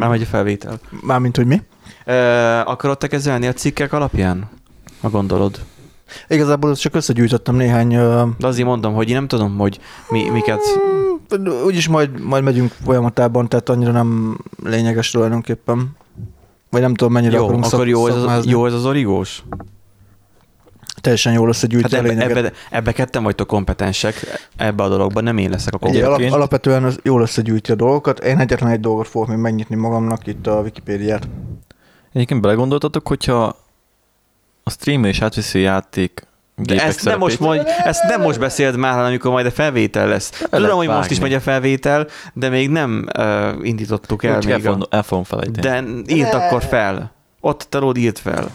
Már megy a felvétel. Mármint, hogy mi? Ö, akarod te kezelni a cikkek alapján? Ha gondolod. Igazából csak összegyűjtöttem néhány... ö, De azért mondom, hogy én nem tudom, hogy mi, miket... Úgyis majd, majd megyünk folyamatában, tehát annyira nem lényeges tulajdonképpen. Vagy nem tudom, mennyire Jó, akarunk akkor szak, jó ez, az, jó ez az origós? Teljesen jól összegyűjtve Hát a ebbe, ebbe, ebbe ketten vagytok kompetensek, ebbe a dologban nem én leszek a kompetens. alap, alapvetően az jól összegyűjti a dolgokat. Én egyetlen egy dolgot fogok még megnyitni magamnak, itt a Wikipédiát. Egyébként belegondoltatok, hogyha a streamer is átviszi a játék De ezt nem, most szerepét? mondj, ezt nem most beszéld már, hanem amikor majd a felvétel lesz. Tudom, hogy most is megy a felvétel, de még nem uh, indítottuk el. El még a... fogom, el fogom felejteni. De írd akkor fel. Ott talód írt fel.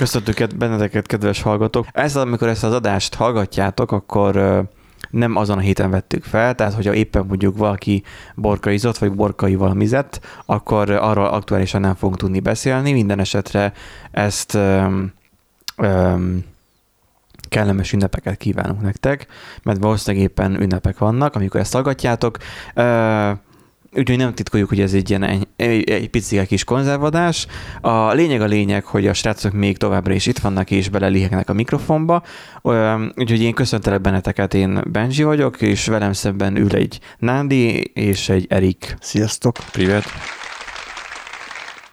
Köszöntük benneteket, kedves hallgatók. Ez, amikor ezt az adást hallgatjátok, akkor nem azon a héten vettük fel, tehát hogyha éppen mondjuk valaki borkaizott, vagy borkai valamizett, akkor arról aktuálisan nem fogunk tudni beszélni. Minden esetre ezt öm, öm, kellemes ünnepeket kívánunk nektek, mert valószínűleg éppen ünnepek vannak, amikor ezt hallgatjátok. Ö, Úgyhogy nem titkoljuk, hogy ez egy ilyen egy, egy, egy pici kis konzervadás. A lényeg a lényeg, hogy a srácok még továbbra is itt vannak és belelihegnek a mikrofonba. Úgyhogy én köszöntelek benneteket, én Benji vagyok, és velem szemben ül egy Nándi és egy Erik. Sziasztok! Privet.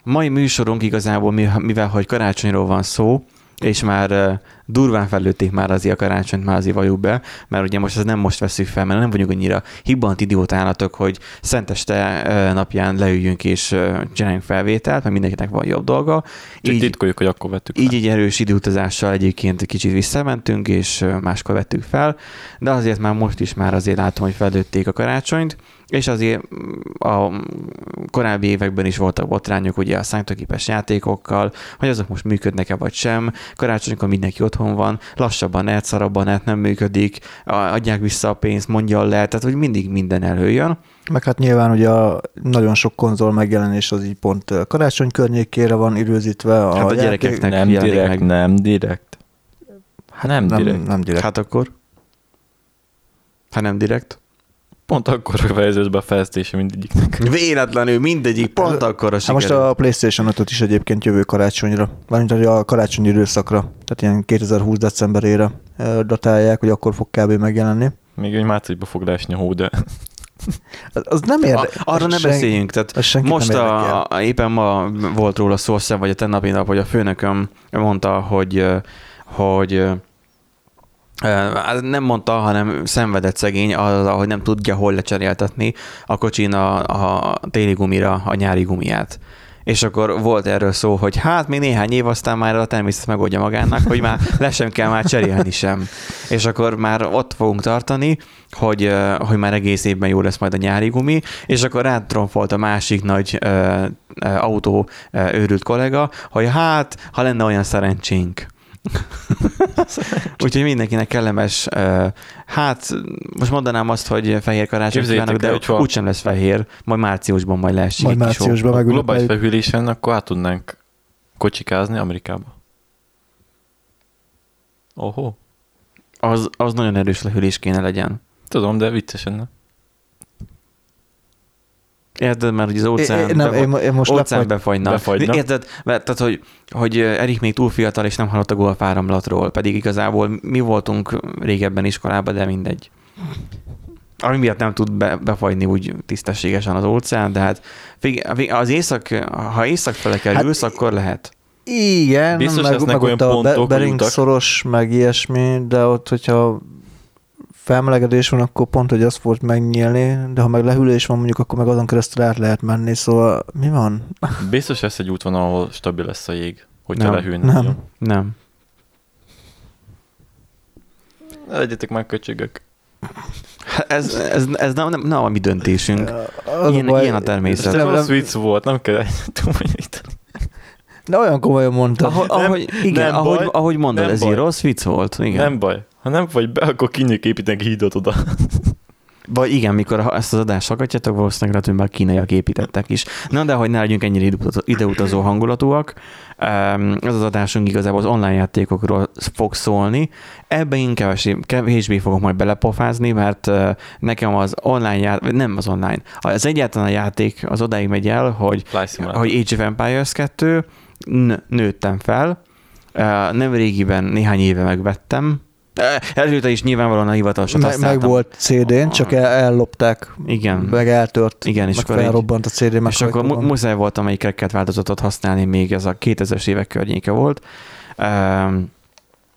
Mai műsorunk igazából, mi- mivel hogy karácsonyról van szó, és már durván felőtték már azért a karácsonyt, már azért valljuk be, mert ugye most ez nem most veszük fel, mert nem vagyunk annyira hibbant idiót állatok, hogy szenteste napján leüljünk és csináljunk felvételt, mert mindenkinek van jobb dolga. Csak Így, titkoljuk, hogy akkor vettük így egy erős időutazással egyébként kicsit visszamentünk, és máskor vettük fel, de azért már most is már azért látom, hogy felőtték a karácsonyt, és azért mm, a korábbi években is voltak botrányok ugye a számítógépes játékokkal, hogy azok most működnek-e vagy sem. Karácsonykor mindenki otthon van, lassabban net, szarabban net nem működik, a- adják vissza a pénzt, mondja le, tehát hogy mindig minden előjön. Meg hát nyilván ugye a nagyon sok konzol megjelenés az így pont karácsony környékére van időzítve. Hát a gyerekeknek Nem direkt, meg. nem direkt. Hát nem, nem, direkt. nem direkt. Hát akkor? Ha nem direkt? Pont akkor fejeződ be a fejlesztése mindegyiknek. Véletlenül mindegyik pont akkor a Hát most a PlayStation 5 is egyébként jövő karácsonyra, mármint a karácsonyi időszakra, tehát ilyen 2020 decemberére datálják, hogy akkor fog kb. megjelenni. Még egy márciusba fog leesni a hó, de Az, az nem A, érdekel. arra ne beszéljünk, tehát most nem a, a, éppen ma volt róla szó, vagy a tennapi nap, hogy a főnököm mondta, hogy, hogy nem mondta, hanem szenvedett szegény, az, hogy nem tudja hol lecseréltetni a kocsin a, a téli gumira a nyári gumiát. És akkor volt erről szó, hogy hát még néhány év, aztán már a természet megoldja magának, hogy már le sem kell már cserélni sem. És akkor már ott fogunk tartani, hogy, hogy már egész évben jó lesz majd a nyári gumi, és akkor rátromfolt a másik nagy ö, autó ö, őrült kollega, hogy hát, ha lenne olyan szerencsénk. Úgyhogy mindenkinek kellemes, hát most mondanám azt, hogy fehér karácsony kívánok, de hogyha- úgysem lesz fehér, majd márciusban majd leesik Majd márciusban a globális felhűlésen akkor át tudnánk kocsikázni Amerikába. Oho. Az, az nagyon erős lehűlés kéne legyen. Tudom, de viccesen, ne? Érted, mert ugye az óceán, Én, nem, én, én most óceán lefagy, befagyna. befagyna. Érted? Mert, tehát, hogy, hogy Erik még túl fiatal, és nem hallott a golfáramlatról, pedig igazából mi voltunk régebben iskolában, de mindegy. Ami miatt nem tud be, befagyni úgy tisztességesen az óceán, de hát az észak, ha észak fele kerülsz, hát, akkor lehet. Igen, Biztos meg, lesznek meg olyan ott a pontok, Be- hogy Bering szoros, meg ilyesmi, de ott, hogyha felmelegedés van, akkor pont, hogy azt volt megnyílni, de ha meg lehűlés van, mondjuk, akkor meg azon keresztül át lehet menni, szóval mi van? Biztos lesz egy útvonal, ahol stabil lesz a jég, hogyha Nem. lehűlne. Nem. nagyon. Nem. Legyetek már köcsögök. Hát Ez, ez, ez nem, nem, nem a mi döntésünk. Az Ilyen- ilyen a természet. Ez Nem, nem, nem, vicc volt, nem kell túlbonyolítani. de olyan komolyan mondtam. Ahogy, Nem- ahogy, igen, nem ahogy, baj, ahogy mondod, nem ez baj. így rossz vicc volt. Igen. Nem baj. Ha nem vagy be, akkor kinyílik építenek hídot oda. Vagy igen, mikor ha ezt az adást hallgatjátok, valószínűleg lehet, hogy már kínaiak építettek is. Na, de hogy ne legyünk ennyire ideutazó- hangulatúak, ez az adásunk igazából az online játékokról fog szólni. Ebben én kevésbé, kevésbé fogok majd belepofázni, mert nekem az online játék, nem az online, az egyáltalán a játék az odáig megy el, hogy hogy Age of Empires 2, n- nőttem fel, nem régiben, néhány éve megvettem, Előtte is nyilvánvalóan a hivatalosat Me- meg volt CD-n, csak el, ellopták, Igen. meg eltört, Igen, és meg akkor felrobbant a CD, meg És akkor mu- muszáj volt amelyik cracket változatot használni, még ez a 2000-es évek környéke volt. Um,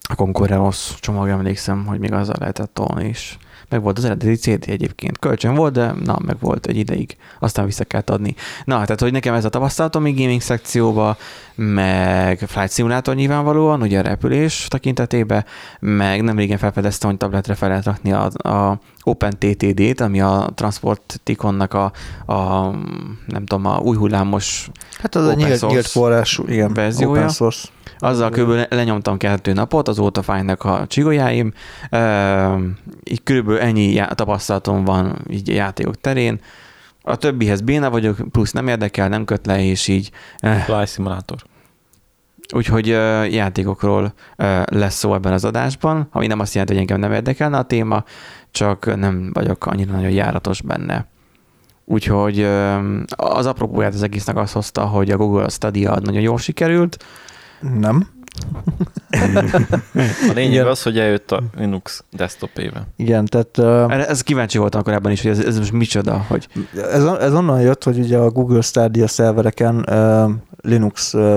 a Conqueror-os csomag emlékszem, hogy még azzal lehetett tolni is. Meg volt az eredeti CD egyébként. Kölcsön volt, de na, meg volt egy ideig. Aztán vissza kellett adni. Na, tehát, hogy nekem ez a tapasztalatom még gaming szekcióba, meg Flight Simulator nyilvánvalóan, ugye a repülés tekintetében, meg nem régen felfedeztem, hogy tabletre fel lehet rakni a, a OpenTTD-t, ami a Transport Ticonnak a, a, nem tudom, a új hullámos Hát az a nyílt, nyílt forrású, igen, verziója. open source. Azzal kb. lenyomtam kettő napot, azóta fájnak a csigolyáim. Így körülbelül ennyi já- tapasztalatom van így a játékok terén. A többihez béna vagyok, plusz nem érdekel, nem köt le, és így. eh, Fly Simulator. Úgyhogy játékokról lesz szó ebben az adásban, ami nem azt jelenti, hogy engem nem érdekelne a téma, csak nem vagyok annyira nagyon járatos benne. Úgyhogy az apropóját az egésznek azt hozta, hogy a Google Stadia nagyon jól sikerült, Nem. A lényeg Igen. az, hogy eljött a Linux desktop éve. Igen, tehát uh, ez kíváncsi voltam korábban is, hogy ez, ez most micsoda, hogy ez, ez onnan jött, hogy ugye a Google Stadia szervereken uh, Linux uh,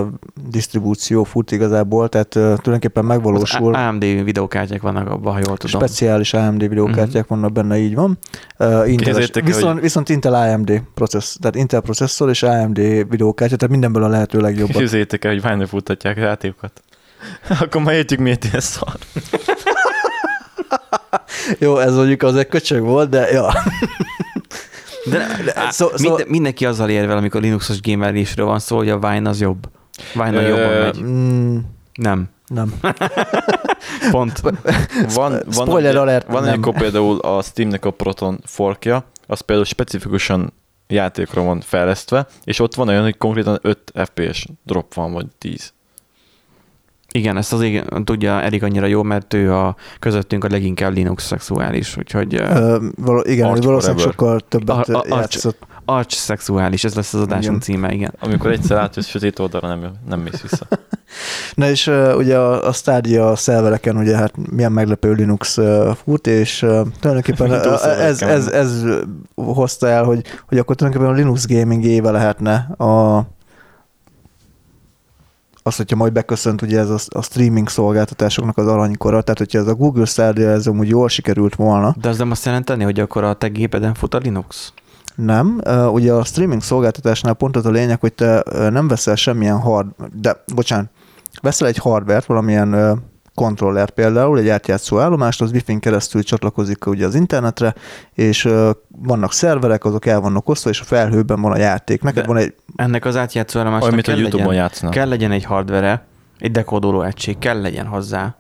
disztribúció fut igazából, tehát uh, tulajdonképpen az megvalósul. AMD videókártyák vannak abban, ha jól tudom. Speciális AMD videókártyák vannak benne, így van. Uh, Intel, Képzeljétek el, viszont, hogy- viszont Intel AMD processz, tehát Intel processzor és AMD videókártya, tehát mindenből a lehető legjobbat. Képzeljétek el, hogy hányra futtatják a játékokat. Akkor már értjük, miért ilyen szar. Jó, ez mondjuk az egy köcsög volt, de ja. De, de Szó- szó, szó- minden, mindenki azzal érvel, amikor Linuxos gamerésről van szó, hogy a Wine az jobb. Wine Ö, jobban megy. Mm, Nem. nem. Pont. Van, van, Spoiler alert, van nem. amikor például a Steamnek a Proton forkja, az például specifikusan játékra van fejlesztve, és ott van olyan, hogy konkrétan 5 FPS drop van, vagy 10. Igen, ezt az igen, tudja Erik annyira jó, mert ő a közöttünk a leginkább Linux szexuális, úgyhogy uh, Ö, való, igen, Arch valószínűleg Forever. sokkal többet A- a- Arch- játszott. arch szexuális, ez lesz az adásunk Igen. címe, igen. Amikor egyszer átjössz sötét oldalra, nem, nem mész vissza. Na és uh, ugye a, a Stadia szervereken ugye hát milyen meglepő Linux uh, fut, és uh, tulajdonképpen uh, ez, szervereken. ez, ez hozta el, hogy, hogy akkor tulajdonképpen a Linux gaming éve lehetne a az, hogyha majd beköszönt ugye ez a, a streaming szolgáltatásoknak az aranykora, tehát hogyha ez a Google Stadia ez amúgy jól sikerült volna, De az nem azt jelenteni, hogy akkor a te gépeden fut a Linux? Nem, ugye a streaming szolgáltatásnál pont az a lényeg, hogy te nem veszel semmilyen hard, de bocsánat, veszel egy hardware valamilyen kontroller például, egy átjátszó állomást, az wifi-n keresztül csatlakozik ugye az internetre, és uh, vannak szerverek, azok el vannak osztva, és a felhőben van a játék. Neked De- van egy, Ennek az átjátszó Olyan, állomásnak mint a kell Youtube-on legyen, játszana. kell legyen egy hardware egy dekódoló egység, kell legyen hozzá.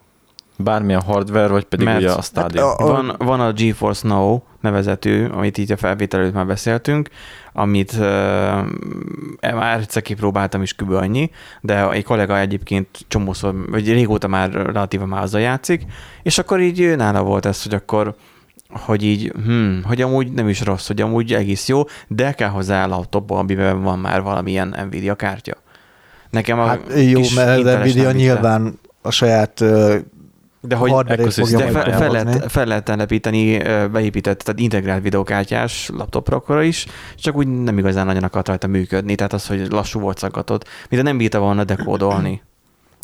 Bármilyen hardware, vagy pedig Mert- ugye a Stadia. Hát a- Van, van a GeForce Now nevezetű, amit így a felvétel előtt már beszéltünk, amit uh, már egyszer kipróbáltam is kb. annyi, de egy kollega egyébként csomószor, vagy régóta már relatíva már azzal játszik, és akkor így nála volt ez, hogy akkor hogy így, hm, hogy amúgy nem is rossz, hogy amúgy egész jó, de kell hozzá laptop, amiben van már valamilyen Nvidia kártya. Nekem a hát jó, mert az Nvidia nyilván a saját de hogy de majd fel, lehet, fel lehet telepíteni beépített, tehát integrált videókártyás laptopra is, csak úgy nem igazán nagyon akart rajta működni, tehát az, hogy lassú volt szaggatott, mint nem bírta volna dekódolni.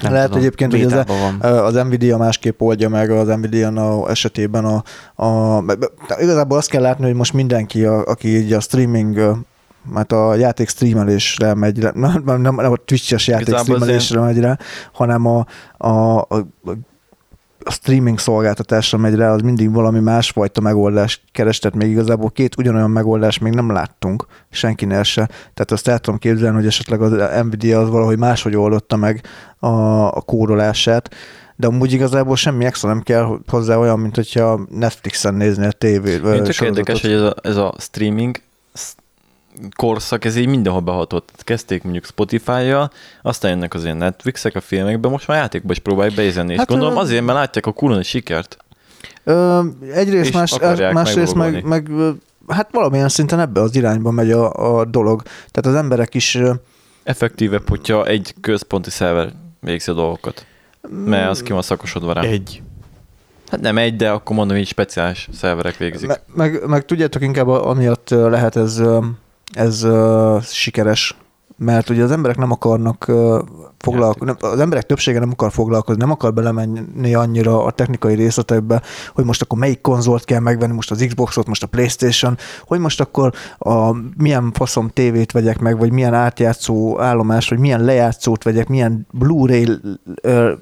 Nem Lehet tudom, egyébként, hogy ez a- bétában van. az Nvidia másképp oldja meg az Nvidia Now esetében a, a igazából azt kell látni, hogy most mindenki, a, aki így a streaming mert a játék streamelésre megy rá, nem, nem, nem a Twitch-es játék Igazából streamelésre megy rá, hanem a, a, a, a streaming szolgáltatásra megy rá, az mindig valami másfajta megoldást keres, tehát még igazából két ugyanolyan megoldást még nem láttunk, senkinél se. Tehát azt el tudom képzelni, hogy esetleg az Nvidia az valahogy máshogy oldotta meg a, a kórolását, de amúgy igazából semmi extra nem kell hozzá olyan, mint hogyha Netflixen néznél tévét. Tök érdekes, hogy ez a, ez a streaming korszak, ez így mindenhol behatott. Kezdték mondjuk Spotify-jal, aztán jönnek az ilyen Netflixek a filmekben, most már játékba is próbálják beézni. Hát, Hát, Gondolom ö- azért, mert látják a kurva sikert. Ö, egyrészt, És más, akarják másrészt meg, meg, hát valamilyen szinten ebbe az irányba megy a, a dolog. Tehát az emberek is Effektívebb, hogyha egy központi szerver végzi a dolgokat. Mert az ki van szakosodva rá. Egy. Hát nem egy, de akkor mondom, hogy speciális szerverek végzik. Me, meg, meg tudjátok, inkább amiatt lehet ez, ez ö, sikeres, mert ugye az emberek nem akarnak ö, foglalkozni, az emberek többsége nem akar foglalkozni, nem akar belemenni annyira a technikai részletekbe, hogy most akkor melyik konzolt kell megvenni, most az Xboxot, most a Playstation, hogy most akkor a, milyen faszom tévét vegyek meg, vagy milyen átjátszó állomás, vagy milyen lejátszót vegyek, milyen Blu-ray ö,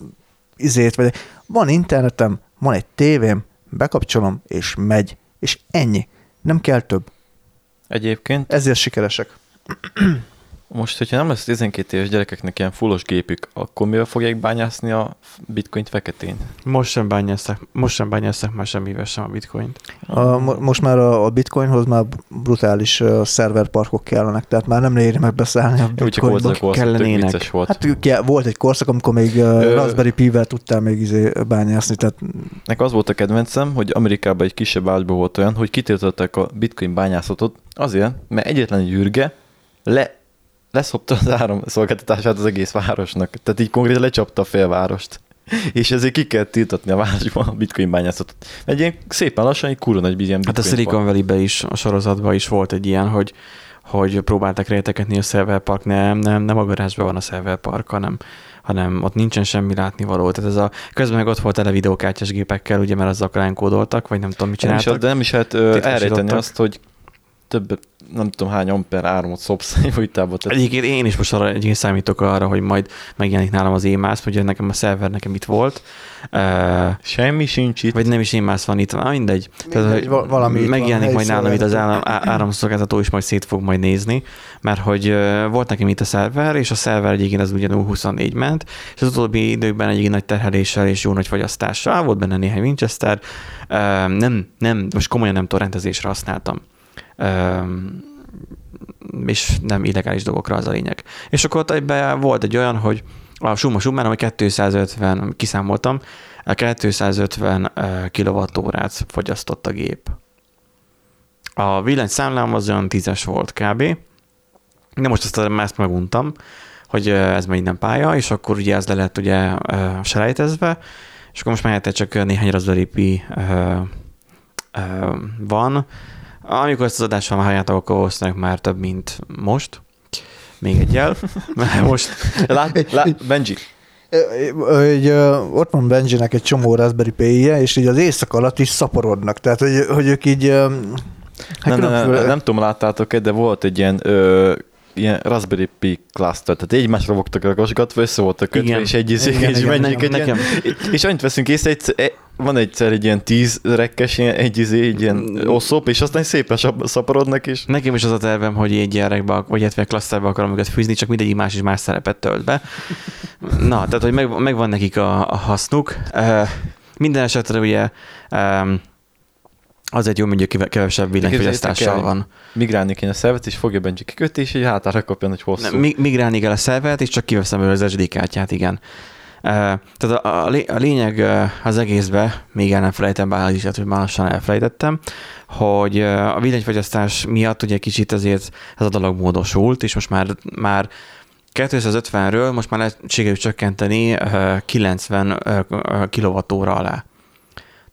izét vegyek. Van internetem, van egy tévém, bekapcsolom, és megy. És ennyi. Nem kell több. Egyébként Ezért sikeresek. Most, hogyha nem lesz 12 éves gyerekeknek ilyen fullos gépük, akkor mivel fogják bányászni a bitcoint feketén? Most sem bányáztak, most sem bányáztak már semmivel sem a bitcoint. A, mo- most már a, a bitcoinhoz már brutális uh, szerverparkok kellenek, tehát már nem éri meg beszállni a Úgy csak bitcoinba. tök kellenének. volt. Hát ke- volt egy korszak, amikor még uh, Ö- Raspberry Pi-vel tudtál még izé bányászni, tehát Nek az volt a kedvencem, hogy Amerikában egy kisebb városban volt olyan, hogy kitiltották a bitcoin bányászatot azért, mert egyetlen egy űrge le, leszopta az áramszolgáltatását az egész városnak. Tehát így konkrétan lecsapta a félvárost. És ezért ki kell tiltatni a városban a bitcoin bányászatot. Egy ilyen szépen lassan egy kurva nagy ilyen Hát a Silicon Valley-be is, a sorozatban is volt egy ilyen, hogy hogy próbáltak rejtegetni a serverpark, nem, nem, nem a garázsban van a serverpark, hanem, hanem ott nincsen semmi látnivaló. Tehát ez a, közben meg ott volt tele videókártyás gépekkel, ugye, mert azzal kódoltak, vagy nem tudom, mit Nem is, csináltak. de nem is Titkosítottak. elrejteni azt, hogy több, nem tudom hány amper áramot szopsz egy folytába. Tehát Egyébként én is most arra egyébként számítok arra, hogy majd megjelenik nálam az EMAS, ugye nekem a szerver nekem itt volt, uh, semmi sincs itt. vagy nem is EMAS van itt, ah, mindegy. Tehát, Mindegy, hogy va- valami megjelenik majd nálam itt az állam, áramszolgáltató is majd szét fog majd nézni, mert hogy uh, volt nekem itt a szerver, és a szerver egyébként az ugyanúgy 24 ment, és az utóbbi időkben egyébként nagy terheléssel és jó nagy fogyasztással volt benne néhány Winchester, uh, nem, nem, most komolyan nem torrentezésre használtam. És nem illegális dolgokra az a lényeg. És akkor ott egyben volt egy olyan, hogy a summa summára, hogy 250, kiszámoltam, a 250 kilowattórát fogyasztott a gép. A villanyszámlám az olyan 10-es volt kb. De most azt, ezt meguntam, hogy ez már nem pálya, és akkor ugye ez le lett ugye selejtezve, és akkor most már csak néhány Raspberry van. Amikor ezt az adást már halljátok, akkor valószínűleg már több, mint most. Még egyel. Mert most Lát, lát, Benji, Egy, ö, ott van Benjinek egy csomó Raspberry pi és így az éjszak alatt is szaporodnak. Tehát, hogy, hogy ők így... Hát nem, nem, nem, különféle- nem tudom, láttátok-e, de volt egy ilyen, ö, ilyen Raspberry Pi cluster, tehát egymásra voltak ragosgatva, össze voltak kötve, Igen. és egy izék, és igen, menjünk egy nekem- ilyen, és annyit veszünk észre, egy, e- van egyszer egy ilyen tíz rekkes, ilyen, egy, izé, egy ilyen oszlop, és aztán szépen szaporodnak, és Nekem is az a tervem, hogy egy gyerekbe, vagy illetve klaszterbe akarom őket fűzni, csak mindegyik más is más szerepet tölt be. Na, tehát, hogy meg, megvan nekik a, a hasznuk. Uh, minden esetre ugye um, azért jó, mondjuk kevesebb villanyfogyasztással van. migrálni kéne a szervet, és fogja Benji kikötni, és egy hátára kapjon egy hosszú. Nem, mi- migrálni kell a szervert, és csak kiveszem belőle az SD kártyát, igen. Uh, tehát a, a, lé- a lényeg az egészbe, még el nem felejtem, bár az is hogy már lassan elfelejtettem, hogy a villanyfogyasztás miatt ugye kicsit azért ez a dolog módosult, és most már, már 250-ről most már lehet sikerült csökkenteni uh, 90 uh, kilowattóra alá.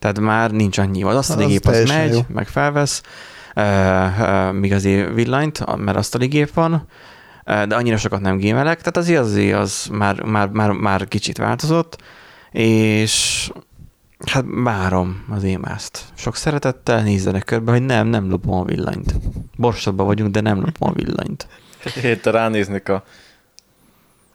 Tehát már nincs annyi. Az asztali Az gép az teljesen megy, jó. meg felvesz, uh, uh, míg azért villanyt, mert asztali gép van, uh, de annyira sokat nem gémelek, tehát azért azért az már, már, már, már kicsit változott, és hát várom az émászt. Sok szeretettel nézzenek körbe, hogy nem, nem lopom a villanyt. Borsodban vagyunk, de nem lopom a villanyt. Héttel ránéznek a,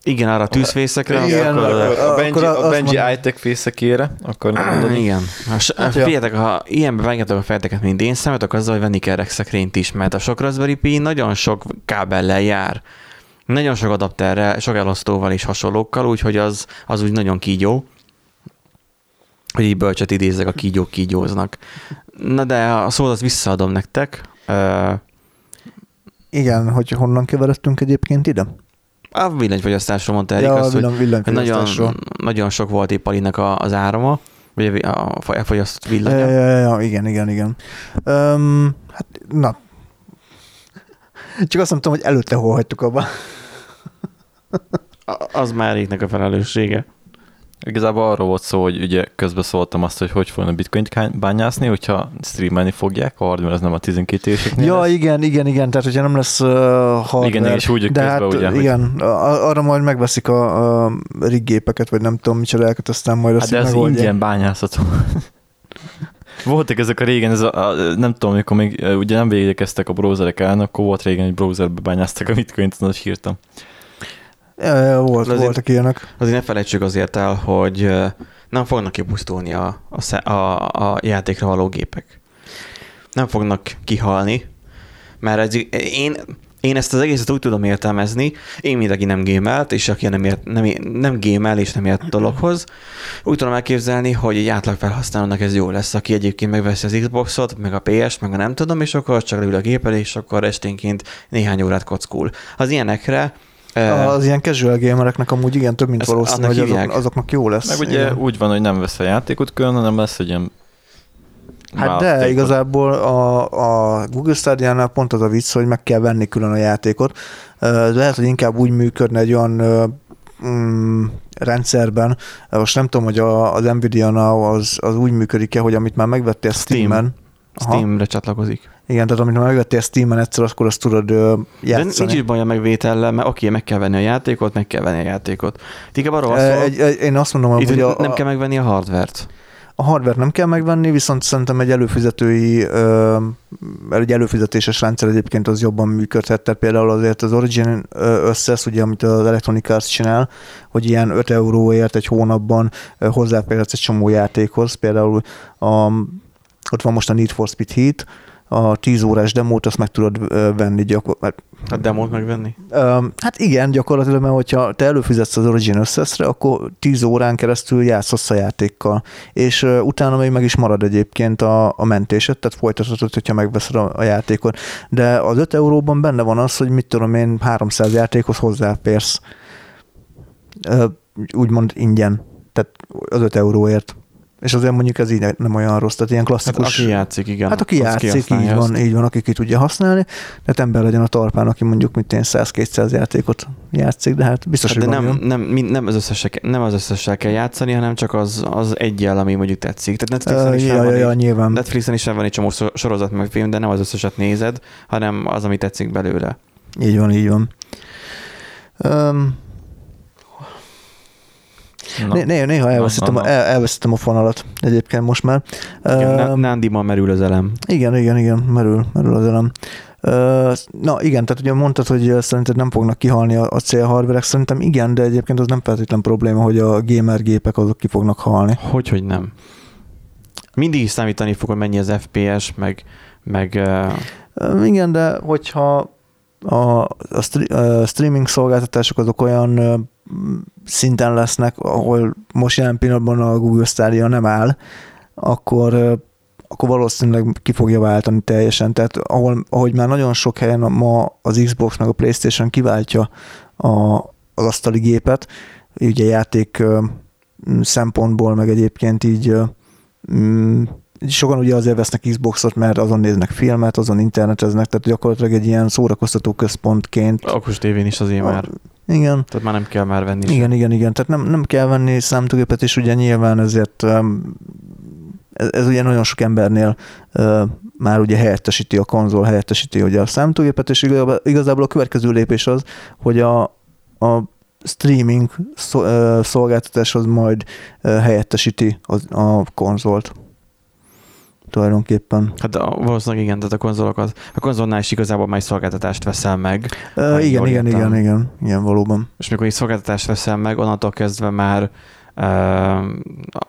Igen, arra a tűzfészekre, Igen, akkor, akkor, akkor, a akkor Benji, azt a Benji mondom- iTech fészekére, akkor nem mondod. Igen. Hát, Hát, ja. figyeljetek, ha ilyenbe vágjátok a fejteket, mint én, számítok azzal, hogy venni kell rexekrényt is, mert a sok Raspberry Pi nagyon sok kábellel jár. Nagyon sok adapterrel, sok elosztóval és hasonlókkal, úgyhogy az, az úgy nagyon kígyó. hogy így bölcset idézek, a kígyók kígyóznak. Na de a szót azt visszaadom nektek. Igen, hogy honnan keveredtünk egyébként ide? A villanyfogyasztásról mondta Erik Ja, azt, hogy villan, hogy nagyon, villanyfogyasztásról. nagyon sok volt épp Alinak az árama, vagy a a elfogyasztott Ja, ja, ja, igen, igen, igen. Um, hát, na. Csak azt mondtam, hogy előtte hol hagytuk abba. Az már Eriknek a felelőssége. Igazából arról volt szó, hogy ugye közben szóltam azt, hogy hogy fognak bitcoint bányászni, hogyha streamelni fogják, a hardware az nem a 12 éveseknél Ja, lesz. igen, igen, igen, tehát hogyha nem lesz uh, hardware. Igen, és úgy de hát, ugye, hogy- igen, a- arra majd megveszik a, a riggépeket, vagy nem tudom micsodákat, aztán majd azt Hát de megoldják. ingyen bányászható. Voltak ezek a régen, ez a, a, nem tudom, amikor még ugye nem védekeztek a browserek ellen, akkor volt régen, hogy browserbe bányáztak a bitcoint, az hírtam. Ja, ja, volt, azért- voltak ilyenek. Azért ne felejtsük azért el, hogy nem fognak kipusztulni a, a, a, a játékra való gépek. Nem fognak kihalni, mert ez, én, én ezt az egészet úgy tudom értelmezni, én mint aki nem gémelt, és aki nem, ért, nem, nem gémel és nem ért a dologhoz, úgy tudom elképzelni, hogy egy átlag felhasználónak ez jó lesz, aki egyébként megveszi az Xboxot, meg a PS, meg a nem tudom, és akkor csak leül a gépel, és akkor esténként néhány órát kockul. Az ilyenekre Az ilyen casual gamereknek amúgy igen, több mint valószínű, hogy azok, azoknak jó lesz. Meg ugye igen. úgy van, hogy nem vesz a játékot külön, hanem lesz egy ilyen Hát de igazából a, a Google Stadia-nál pont az a vicc, hogy meg kell venni külön a játékot. Lehet, hogy inkább úgy működne egy olyan mm, rendszerben, most nem tudom, hogy a, az Nvidia Now az, az úgy működik-e, hogy amit már megvettél Steam. Steam-en, Aha. Steamre csatlakozik. Igen, tehát amit már megvettél Steam-en egyszer, akkor azt tudod ö, De nincs játszani. is baj a megvétellel, mert oké, meg kell venni a játékot, meg kell venni a játékot. Inkább arról egy, egy, én azt mondom, hogy a, nem kell megvenni a hardvert. A hardware nem kell megvenni, viszont szerintem egy előfizetői, egy előfizetéses rendszer egyébként az jobban működhet. Tehát például azért az Origin ö, Access, ugye, amit az Electronic Arts csinál, hogy ilyen 5 euróért egy hónapban hozzáférhetsz egy csomó játékhoz. Például a, ott van most a Need for Speed Heat, a 10 órás demót azt meg tudod venni gyakorlatilag. A demót megvenni? Hát igen, gyakorlatilag, mert hogyha te előfizetsz az Origin összeszre, akkor 10 órán keresztül játszhatsz a játékkal, és utána még meg is marad egyébként a, a mentésed, tehát folytathatod, hogyha megveszed a, a játékot. De az 5 euróban benne van az, hogy mit tudom én, 300 játékhoz hozzáférsz. Úgymond ingyen, tehát az 5 euróért. És azért mondjuk ez így nem olyan rossz, tehát ilyen Hát klasszikus... aki játszik, igen. Hát aki játszik, így van, így van, aki ki tudja használni. Tehát ember legyen a talpán, aki mondjuk mint én 100-200 játékot játszik, de hát biztos, Hát hogy de nem, nem, mind- nem, az összessel, nem az összessel kell játszani, hanem csak az, az egyel, ami mondjuk tetszik. Tehát Netflixen Ö, is ja, ja, ja, nyilván. Netflixen is van egy csomó sorozat meg film, de nem az összeset nézed, hanem az, ami tetszik belőle. Így van, így van. Um, Na, né- né- néha elveszítem, na, a- na. El, a fonalat egyébként most már. Igen, Öm, Nándiban merül az elem. Igen, igen, igen, merül, merül az elem. Ö, Na igen, tehát ugye mondtad, hogy szerinted nem fognak kihalni a, a célhardverek, szerintem igen, de egyébként az nem feltétlen probléma, hogy a gamer gépek azok ki fognak halni. Hogy, hogy nem. Mindig is számítani fog, hogy mennyi az FPS, meg, meg uh, Ö, Igen, de hogyha a, a, stre- a streaming szolgáltatások azok olyan szinten lesznek, ahol most jelen pillanatban a Google Stadia nem áll, akkor akkor valószínűleg ki fogja váltani teljesen. Tehát ahol, ahogy már nagyon sok helyen ma az Xbox meg a Playstation kiváltja a, az asztali gépet, ugye játék szempontból, meg egyébként így mm, sokan ugye azért vesznek Xboxot, mert azon néznek filmet, azon interneteznek, tehát gyakorlatilag egy ilyen szórakoztató központként. okos tévén is azért már. Igen, Tehát már nem kell már venni. igen, igen, igen. Tehát nem, nem kell venni számítógépet, és ugye nyilván ezért um, ez, ez ugye nagyon sok embernél uh, már ugye helyettesíti a konzol, helyettesíti ugye a számítógépet, és igazából, a következő lépés az, hogy a, a streaming ö, szolgáltatás az majd helyettesíti a konzolt tulajdonképpen. Hát a, valószínűleg igen, tehát a konzolokat, a konzolnál is igazából már egy szolgáltatást veszel meg, így igen, igen, igen, igen, igen, valóban. és mikor egy szolgáltatást veszel meg, onnantól kezdve már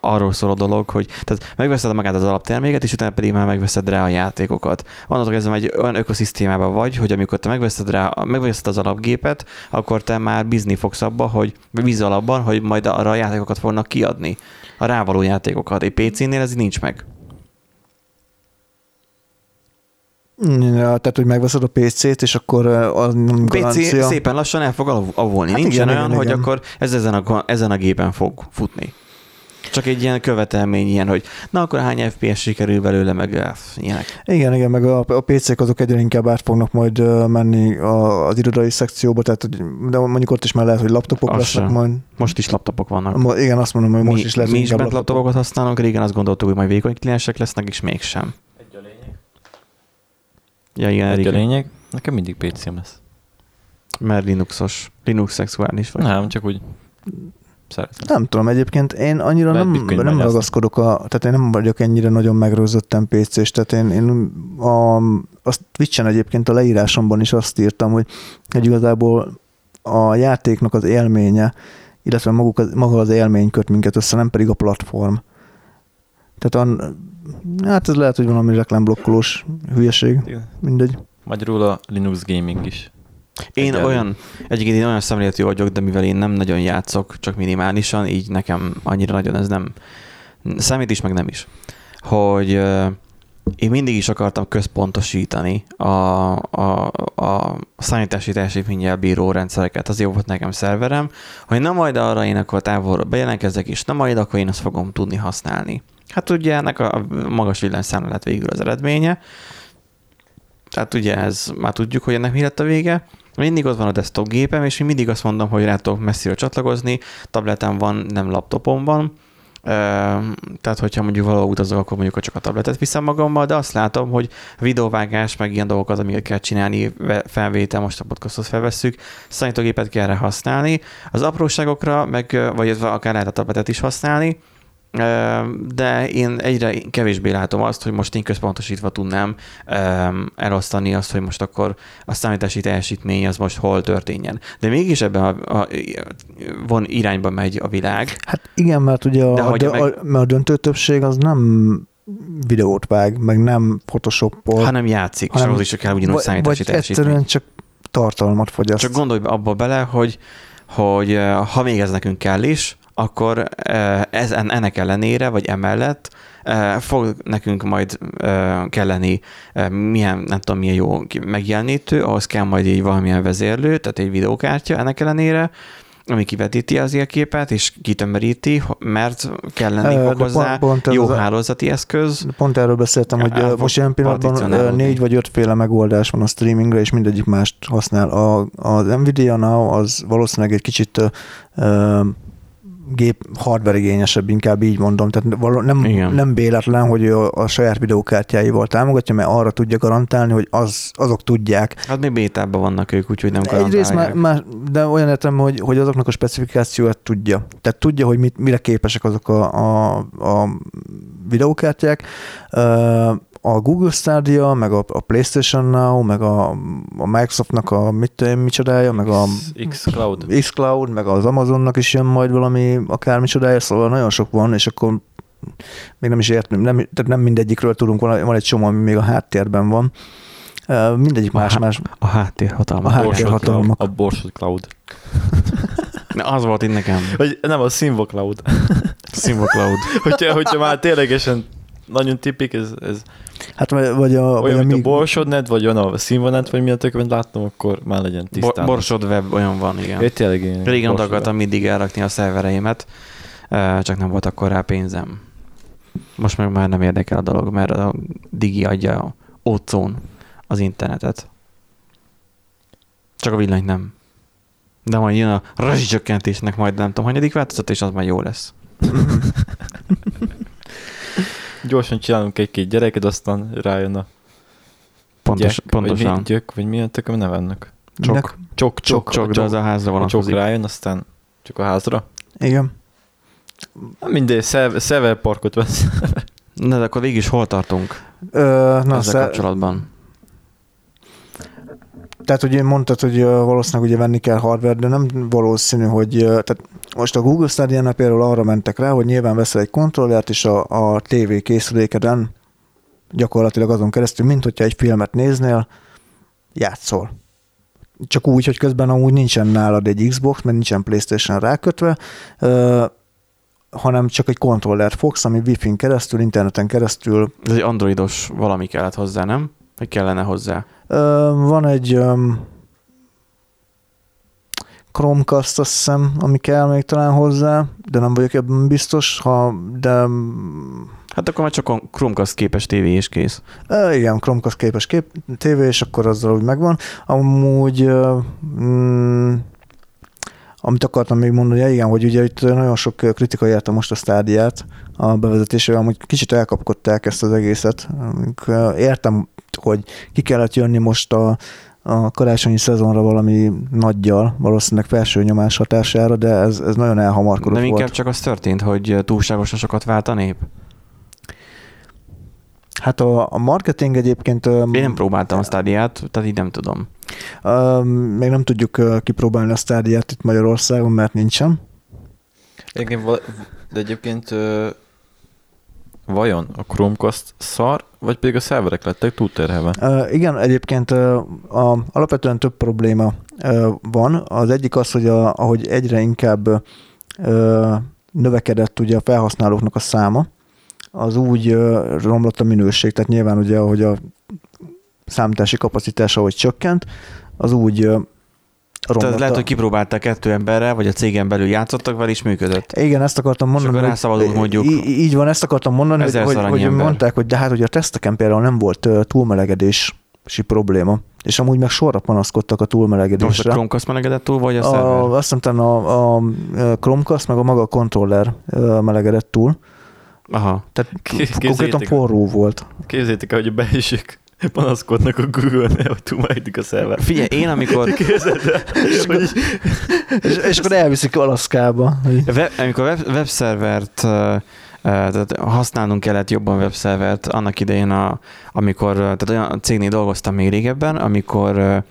arról szól a dolog, hogy tehát megveszed magát az alapterméket, és utána pedig már megveszed rá a játékokat. Onnantól kezdve egy olyan ökoszisztémában vagy, hogy amikor te megveszed rá, megveszed az alapgépet, akkor te már bizni fogsz abba, hogy bízol abban, hogy majd arra a játékokat fognak kiadni. A rávaló játékokat. Egy PC-nél ez nincs meg. Ja, tehát, hogy megveszed a PC-t, és akkor a PC garancia... szépen lassan el fog avulni. Hát Nincsen igen, olyan, igen, hogy igen. akkor ez ezen a, ezen a gépen fog futni. Csak egy ilyen követelmény ilyen, hogy na akkor hány FPS sikerül belőle, meg ilyenek. Igen, igen, meg a, a PC-k azok egyre inkább át fognak majd menni a, az irodai szekcióba, tehát de mondjuk ott is már lehet, hogy laptopok azt lesznek sem. majd. Most is laptopok vannak. Igen, azt mondom, hogy most mi, is lesz. Mi is bent laptopokat használunk, régen azt gondoltuk, hogy majd vékony kliensek lesznek, és mégsem. Ja, igen, Egy a lényeg, nekem mindig PC-m lesz. Mert Linuxos, Linux szexuális vagy. Nem, csak úgy szeretem. Nem tudom, egyébként én annyira Mert nem, nem ragaszkodok, a, tehát én nem vagyok ennyire nagyon megrőzöttem PC-s, tehát én, én a, a Twitch-en egyébként a leírásomban is azt írtam, hogy, hogy igazából a játéknak az élménye, illetve maguk, maga az élmény köt minket össze, nem pedig a platform. Tehát a, Hát ez lehet, hogy valami reklámblokkolós hülyeség. Mindegy. Magyarul a Linux Gaming is. Én Egyelő. olyan, egyébként én olyan szemléletű vagyok, de mivel én nem nagyon játszok, csak minimálisan, így nekem annyira nagyon ez nem számít is, meg nem is. Hogy én mindig is akartam központosítani a, a, a számítási teljesítménnyel bíró rendszereket. Az jó volt nekem szerverem, hogy na majd arra én akkor távolról bejelentkezek, és na majd akkor én azt fogom tudni használni. Hát ugye ennek a magas villanyszámla lett végül az eredménye. Tehát ugye ez, már tudjuk, hogy ennek mi lett a vége. Mindig ott van a desktop gépem, és én mindig azt mondom, hogy rá tudok messziről csatlakozni, tabletem van, nem laptopom van, tehát, hogyha mondjuk valahol utazok, akkor mondjuk csak a tabletet viszem magammal, de azt látom, hogy videóvágás, meg ilyen dolgokat, amiket kell csinálni, felvétel, most a podcastot felvesszük, számítógépet kell erre használni. Az apróságokra, meg, vagy akár lehet a tabletet is használni, de én egyre kevésbé látom azt, hogy most én központosítva tudnám elosztani azt, hogy most akkor a számítási teljesítmény az most hol történjen. De mégis ebben a, a, von irányba megy a világ. Hát igen, mert ugye a, a, meg... a, mert a döntő többség az nem videót vág, meg nem photoshopol. Hanem játszik, hanem, és ahhoz is kell ugyanúgy számítási vagy egyszerűen csak tartalmat fogyaszt. Csak gondolj abba bele, hogy, hogy ha még ez nekünk kell is, akkor ez, ennek ellenére, vagy emellett fog nekünk majd kelleni milyen, nem tudom, milyen jó megjelenítő, ahhoz kell majd egy valamilyen vezérlő, tehát egy videókártya ennek ellenére, ami kivetíti az élképet, és kitömöríti, mert kell lenni hozzá pont, pont jó a, hálózati eszköz. Pont erről beszéltem, hogy most ilyen pillanatban négy vagy ötféle megoldás van a streamingre, és mindegyik mást használ. A, az Nvidia Now az valószínűleg egy kicsit gép hardware igényesebb, inkább így mondom. Tehát nem, nem véletlen, hogy a, a saját videókártyáival támogatja, mert arra tudja garantálni, hogy az, azok tudják. Hát még bétában vannak ők, úgyhogy nem garantálják. Egyrészt már, már, de olyan értem, hogy, hogy azoknak a specifikációt tudja. Tehát tudja, hogy mit, mire képesek azok a, a, a videókártyák. Uh, a Google Stadia, meg a, a PlayStation Now, meg a, a Microsoftnak a mit, micsodája, meg a X-Cloud. X-Cloud, meg az Amazonnak is jön majd valami akár csodája, szóval nagyon sok van, és akkor még nem is értem, nem, tehát nem mindegyikről tudunk, van, van egy csomó, ami még a háttérben van. Mindegyik más-más. A, a háttér hatalmak. A háttér hatalmak. A Borsod Cloud. Na, az volt itt nekem. Vagy nem, a Simvo Cloud. Simvo Cloud. hogyha, hogyha már ténylegesen nagyon tipik, ez, ez Hát vagy, vagy a... Olyan, vagy mint a, a borsodnet, vagy olyan a színvonet, vagy milyen tökömet láttam, akkor már legyen tisztán. Bo- borsod web olyan van, igen. É, tényleg én. Régen akartam mindig elrakni a szervereimet, csak nem volt akkor rá pénzem. Most meg már nem érdekel a dolog, mert a Digi adja a ócón az internetet. Csak a villany nem. De majd jön a rezsicsökkentésnek majd nem tudom, hanyadik változat, és az már jó lesz. Gyorsan csinálunk egy-két gyereket, aztán rájön a Pontos, gyek, pontosan. Vagy mi, gyök, vagy milyen tököm nevennek? Csok. Csok, csok, csok, csok, de az a házra van. A csok rájön, aztán csak a házra. Igen. Mindegy, szerver parkot vesz. Na, de akkor végig is hol tartunk? Ö, na, ezzel szer... kapcsolatban? Tehát ugye mondtad, hogy valószínűleg ugye venni kell hardware, de nem valószínű, hogy tehát most a Google stadia például arra mentek rá, hogy nyilván veszel egy kontrollert, és a, a TV készülékeden gyakorlatilag azon keresztül, mint hogyha egy filmet néznél, játszol. Csak úgy, hogy közben amúgy nincsen nálad egy Xbox, mert nincsen Playstation rákötve, hanem csak egy kontrollert fogsz, ami Wi-Fi-n keresztül, interneten keresztül Ez egy androidos valami kellett hozzá, nem? Vagy kellene hozzá? Van egy Chromecast, azt hiszem, ami kell még talán hozzá, de nem vagyok ebben biztos, ha, de Hát akkor már csak a Chromecast képes tévé és kész. ö, igen, Chromecast képes kép, tévé, és akkor azzal úgy megvan. Amúgy mm, amit akartam még mondani, ja, igen, hogy ugye itt nagyon sok kritika érte most a stádiát a bevezetésével, amúgy kicsit elkapkodták ezt az egészet. Értem, hogy ki kellett jönni most a, a karácsonyi szezonra valami nagyjal, valószínűleg felső nyomás hatására, de ez, ez nagyon elhamarkodott Nem volt. inkább csak az történt, hogy túlságosan sokat vált a nép? Hát a, a marketing egyébként Én nem próbáltam a stádiát, tehát így nem tudom. még nem tudjuk ö, kipróbálni a stádiát itt Magyarországon, mert nincsen. Va- de egyébként ö, vajon a Chromecast szar, vagy pedig a szerverek lettek túlterhelve? Uh, igen, egyébként uh, a, alapvetően több probléma uh, van. Az egyik az, hogy a, ahogy egyre inkább uh, növekedett ugye a felhasználóknak a száma, az úgy uh, romlott a minőség, tehát nyilván ugye, ahogy a számítási kapacitás ahogy csökkent, az úgy uh, romlott. Tehát lehet, hogy kipróbálták kettő emberrel, vagy a cégen belül játszottak vele, és működött. Igen, ezt akartam mondani. akkor hogy- rászabadult mondjuk Í- így van, ezt akartam mondani, hogy, hogy, hogy mondták, hogy de hát hogy a teszteken például nem volt ö, túlmelegedési probléma, és amúgy meg sorra panaszkodtak a Most a túlmelegedésre. Chromecast melegedett túl, vagy a, A, szerver? azt hiszem, a, a Chromecast meg a maga a controller ö, melegedett túl. Aha. Tehát konkrétan forró volt. Képzeljétek el, hogy a beesik panaszkodnak a Google-nél, hogy túlmeledik a szerver. Figyelj, én amikor, Képzeld el, hogy És, és akkor elviszik Alaszkába. hogy- web, amikor web, webszervert tehát használnunk kellett jobban webszervert annak idején, a, amikor, tehát olyan cégnél dolgoztam még régebben, amikor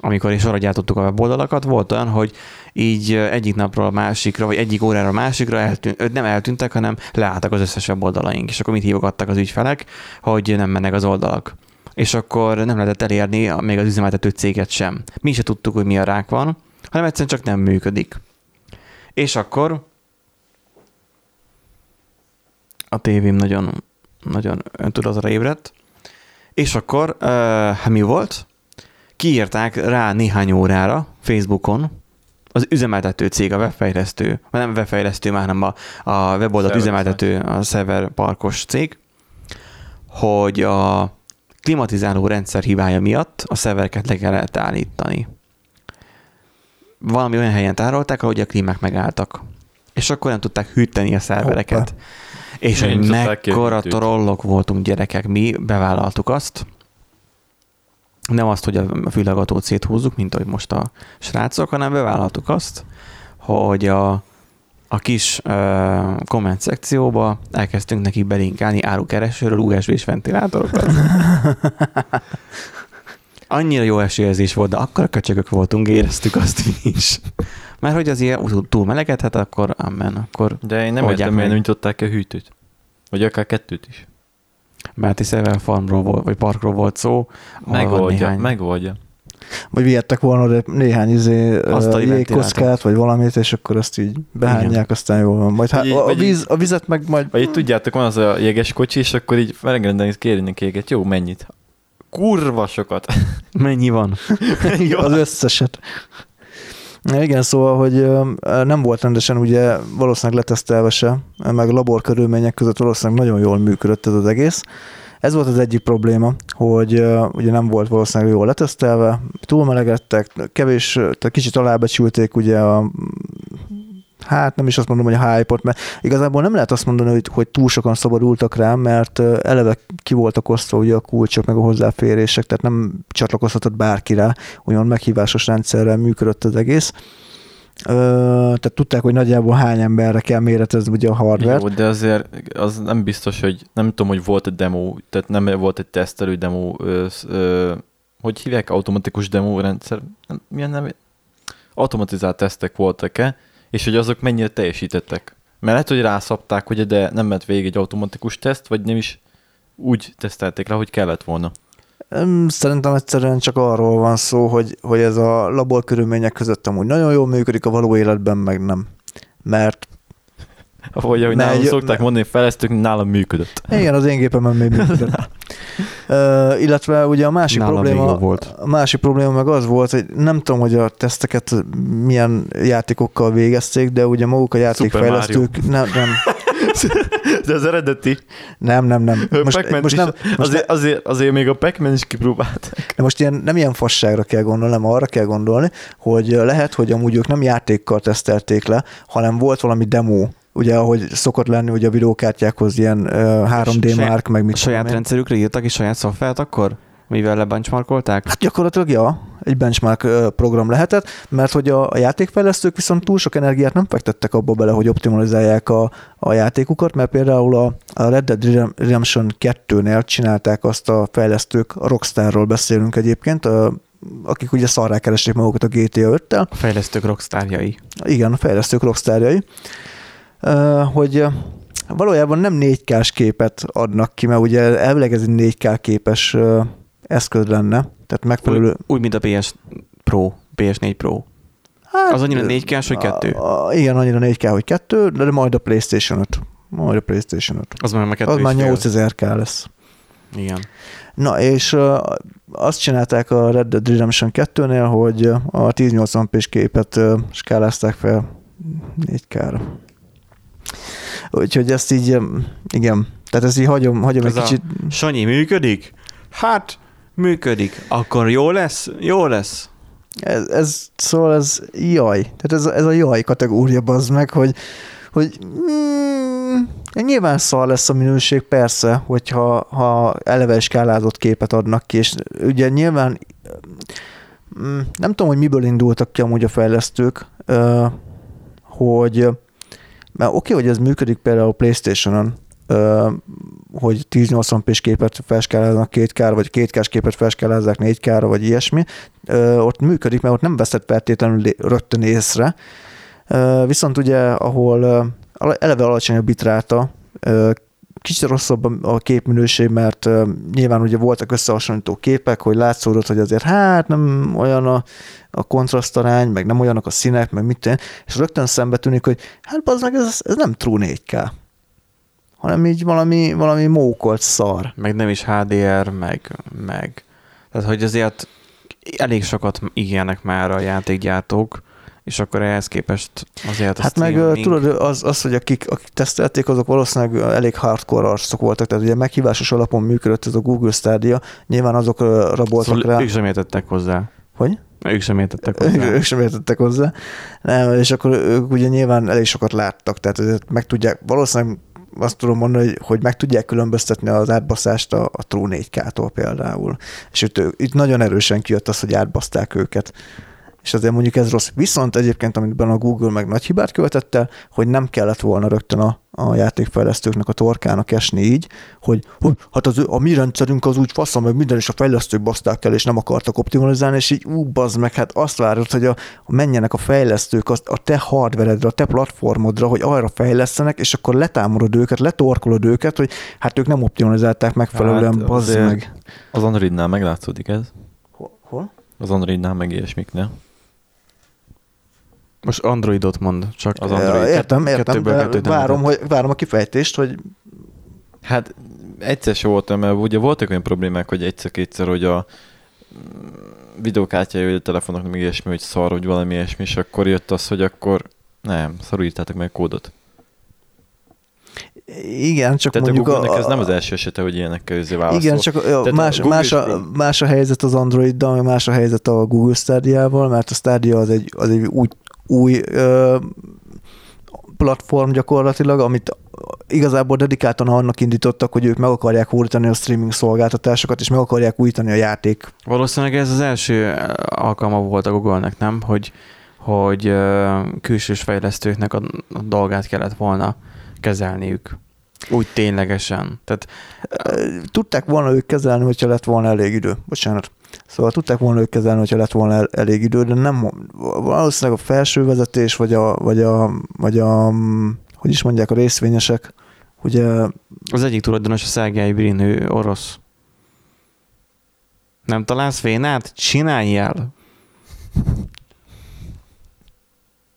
amikor is arra gyártottuk a weboldalakat, volt olyan, hogy így egyik napról a másikra, vagy egyik órára a másikra eltűnt, nem eltűntek, hanem leálltak az összes weboldalaink, és akkor mit hívogattak az ügyfelek, hogy nem mennek az oldalak. És akkor nem lehetett elérni még az üzemeltető céget sem. Mi se tudtuk, hogy mi a rák van, hanem egyszerűen csak nem működik. És akkor a tévém nagyon, nagyon öntudatra ébredt, és akkor uh, mi volt? Kiírták rá néhány órára Facebookon, az üzemeltető cég, a webfejlesztő, vagy nem webfejlesztő, már nem a, a weboldalt üzemeltető, a server parkos cég, hogy a klimatizáló rendszer hibája miatt a szervereket le kellett állítani. Valami olyan helyen tárolták, ahogy a klímák megálltak. És akkor nem tudták hűteni a szervereket. És Nem hogy mekkora trollok voltunk gyerekek, mi bevállaltuk azt. Nem azt, hogy a fülhallgatót széthúzzuk, mint ahogy most a srácok, hanem bevállaltuk azt, hogy a, a kis uh, komment szekcióba elkezdtünk neki belinkálni árukeresőről USB-s ventilátorokat. Annyira jó esélyezés volt, de akkor köcsögök voltunk, éreztük azt is. Mert hogy az ilyen túl- melegedhet, akkor amen, akkor De én nem értem, miért nem nyitották a hűtőt. Vagy akár kettőt is. mert is Sever Farmról volt, vagy parkról volt szó. Megoldja, néhány- megoldja. Vagy vihettek volna oda néhány izé, jégkockát, vagy valamit, és akkor azt így behányják, aztán jól van. Majd hát, így- a, víz, a vizet meg majd... Vagy így tudjátok, van az a jeges kocsi, és akkor így megrendelni kérni éget. Jó, mennyit? Kurva sokat. Mennyi van? az összeset. Igen, szóval, hogy nem volt rendesen ugye valószínűleg letesztelve se, meg labor körülmények között valószínűleg nagyon jól működött ez az egész. Ez volt az egyik probléma, hogy ugye nem volt valószínűleg jól letesztelve, túlmelegedtek, kevés, tehát kicsit alábecsülték ugye a hát nem is azt mondom, hogy a hype mert igazából nem lehet azt mondani, hogy, hogy túl sokan szabadultak rá, mert eleve ki voltak osztva ugye a kulcsok, meg a hozzáférések, tehát nem csatlakozhatott bárki rá, olyan meghívásos rendszerrel működött az egész. Ö, tehát tudták, hogy nagyjából hány emberre kell méretezni ugye a hardware Jó, de azért az nem biztos, hogy nem tudom, hogy volt egy demo, tehát nem volt egy tesztelő demo ö, ö, hogy hívják, automatikus demo rendszer, nem- milyen nem, automatizált tesztek voltak-e, és hogy azok mennyire teljesítettek. Mert lehet, hogy rászapták, hogy de nem ment végig egy automatikus teszt, vagy nem is úgy tesztelték le, hogy kellett volna. Em, Szerintem egyszerűen csak arról van szó, hogy, hogy ez a labor körülmények között amúgy nagyon jól működik, a való életben meg nem. Mert ahogy Ne, nálam szokták mondani, fejlesztők, nálam működött. igen, az én gépemen még működött. uh, illetve ugye a másik Nálam probléma, volt. a másik probléma meg az volt, hogy nem tudom, hogy a teszteket milyen játékokkal végezték, de ugye maguk a játékfejlesztők nem, nem, De az eredeti nem, nem, nem. most, Most, most, nem, most, azért, azért, azért még a Pac-Man is kipróbált. De most ilyen, nem ilyen fasságra kell gondolni, hanem arra kell gondolni, hogy lehet, hogy amúgy ők nem játékkal tesztelték le, hanem volt valami demo, ugye ahogy szokott lenni ugye a videókártyákhoz ilyen uh, 3D Saját- mark, meg mit A saját rendszerükre írtak is saját szoftvert akkor? Mivel lebenchmarkolták? Hát gyakorlatilag ja, egy benchmark program lehetett, mert hogy a, a játékfejlesztők viszont túl sok energiát nem fektettek abba bele, hogy optimalizálják a, a játékukat, mert például a, a Red Dead Redem- Redemption 2-nél csinálták azt a fejlesztők, a Rockstarról beszélünk egyébként, akik ugye szarrá keresték magukat a GTA 5-tel, A fejlesztők rockstárjai. igen, a fejlesztők rockstárjai, hogy valójában nem 4K-s képet adnak ki, mert ugye elvileg ez egy 4K képes eszköz lenne, tehát megfelelő... Úgy, úgy, mint a PS Pro, PS4 Pro. Hát, Az annyira 4K-s, hogy kettő? A, a, igen, annyira 4K, hogy kettő, de majd a PlayStation 5. Majd a PlayStation 5. Az már Az már fél. 8000K lesz. Igen. Na, és uh, azt csinálták a Red Dead Redemption 2-nél, hogy a 1080p-s képet uh, skálázták fel 4K-ra. Úgyhogy ezt így, igen, tehát ezt így hagyom, hagyom Ez egy kicsit, Sanyi, működik? Hát, működik. Akkor jó lesz? Jó lesz. ez, ez, szóval ez jaj, tehát ez, ez a jaj kategória az meg, hogy, hogy mm, nyilván szar lesz a minőség, persze, hogyha ha eleve skálázott képet adnak ki, és ugye nyilván mm, nem tudom, hogy miből indultak ki amúgy a fejlesztők, hogy mert oké, hogy ez működik például a Playstation-on, hogy 1080p-s képet felskáláznak 2K-ra, vagy 2K-s képet felskálázzák 4K-ra, vagy ilyesmi, ott működik, mert ott nem veszed feltétlenül rögtön észre. Viszont ugye, ahol eleve alacsony a bitráta, kicsit rosszabb a- képminőség, mert nyilván ugye voltak összehasonlító képek, hogy látszódott, hogy azért hát nem olyan a, a kontrasztarány, meg nem olyanok a színek, meg mit tenni, és rögtön szembe tűnik, hogy hát az meg ez, ez nem True 4K, hanem így valami, valami mókolt szar. Meg nem is HDR, meg, meg. Tehát, hogy azért elég sokat ígérnek már a játékgyártók, és akkor ehhez képest azért Hát meg streaming- tudod, az, az, hogy akik, akik tesztelték, azok valószínűleg elég hardcore arcok voltak, tehát ugye meghívásos alapon működött ez a Google Stadia, nyilván azokra raboltak szóval rá. ők sem értettek hozzá. Hogy? Ők sem értettek hozzá. ők sem értettek hozzá. Nem, és akkor ők ugye nyilván elég sokat láttak, tehát meg tudják, valószínűleg azt tudom mondani, hogy, hogy meg tudják különböztetni az átbaszást a, a True 4K-tól például. És itt, itt nagyon erősen kijött az, hogy átbaszták őket. És azért mondjuk ez rossz. Viszont egyébként, amiben a Google meg nagy hibát követett el, hogy nem kellett volna rögtön a, a játékfejlesztőknek a torkának esni így, hogy, hogy hát az, a mi rendszerünk az úgy faszom, meg minden, és a fejlesztők baszták el, és nem akartak optimalizálni, és így ú, bazd meg, hát azt várod, hogy a, menjenek a fejlesztők azt, a te hardveredre, a te platformodra, hogy arra fejlesztenek, és akkor letámolod őket, letorkolod őket, hogy hát ők nem optimalizálták megfelelően, Hát bazd meg. Az Androidnál meglátszódik ez. Hol? Az Androidnál meg ilyesmiknél. Most Androidot mond, csak Az Android. értem, értem, kettőből de kettőt várom, hogy, várom a kifejtést, hogy Hát egyszer se voltam, mert ugye voltak olyan problémák, hogy egyszer-kétszer, hogy a mm, videókártyája, vagy a telefonoknak még ilyesmi, hogy szar, vagy valami ilyesmi, és akkor jött az, hogy akkor nem, szarul írtátok meg a kódot. igen, csak Tehát mondjuk a Google-nek ez nem az első esete, hogy ilyenekkel közé válaszol. Igen, csak a, a más, más, a, más a helyzet az Androiddal, más a helyzet a Google Stadia-val, mert a Stadia az egy, az egy új, új ö, platform gyakorlatilag, amit igazából dedikáltan annak indítottak, hogy ők meg akarják újítani a streaming szolgáltatásokat, és meg akarják újítani a játék. Valószínűleg ez az első alkalma volt a Google-nek, nem? Hogy, hogy külsős fejlesztőknek a dolgát kellett volna kezelniük. Úgy ténylegesen. Tehát Tudták volna ők kezelni, hogyha lett volna elég idő. Bocsánat. Szóval tudták volna ők kezelni, hogyha lett volna el- elég idő, de nem valószínűleg a felső vezetés, vagy a, vagy a, vagy a hogy is mondják, a részvényesek, ugye az egyik tulajdonos a Szergei Brin, ő orosz. Nem találsz vénát? Csinálj el!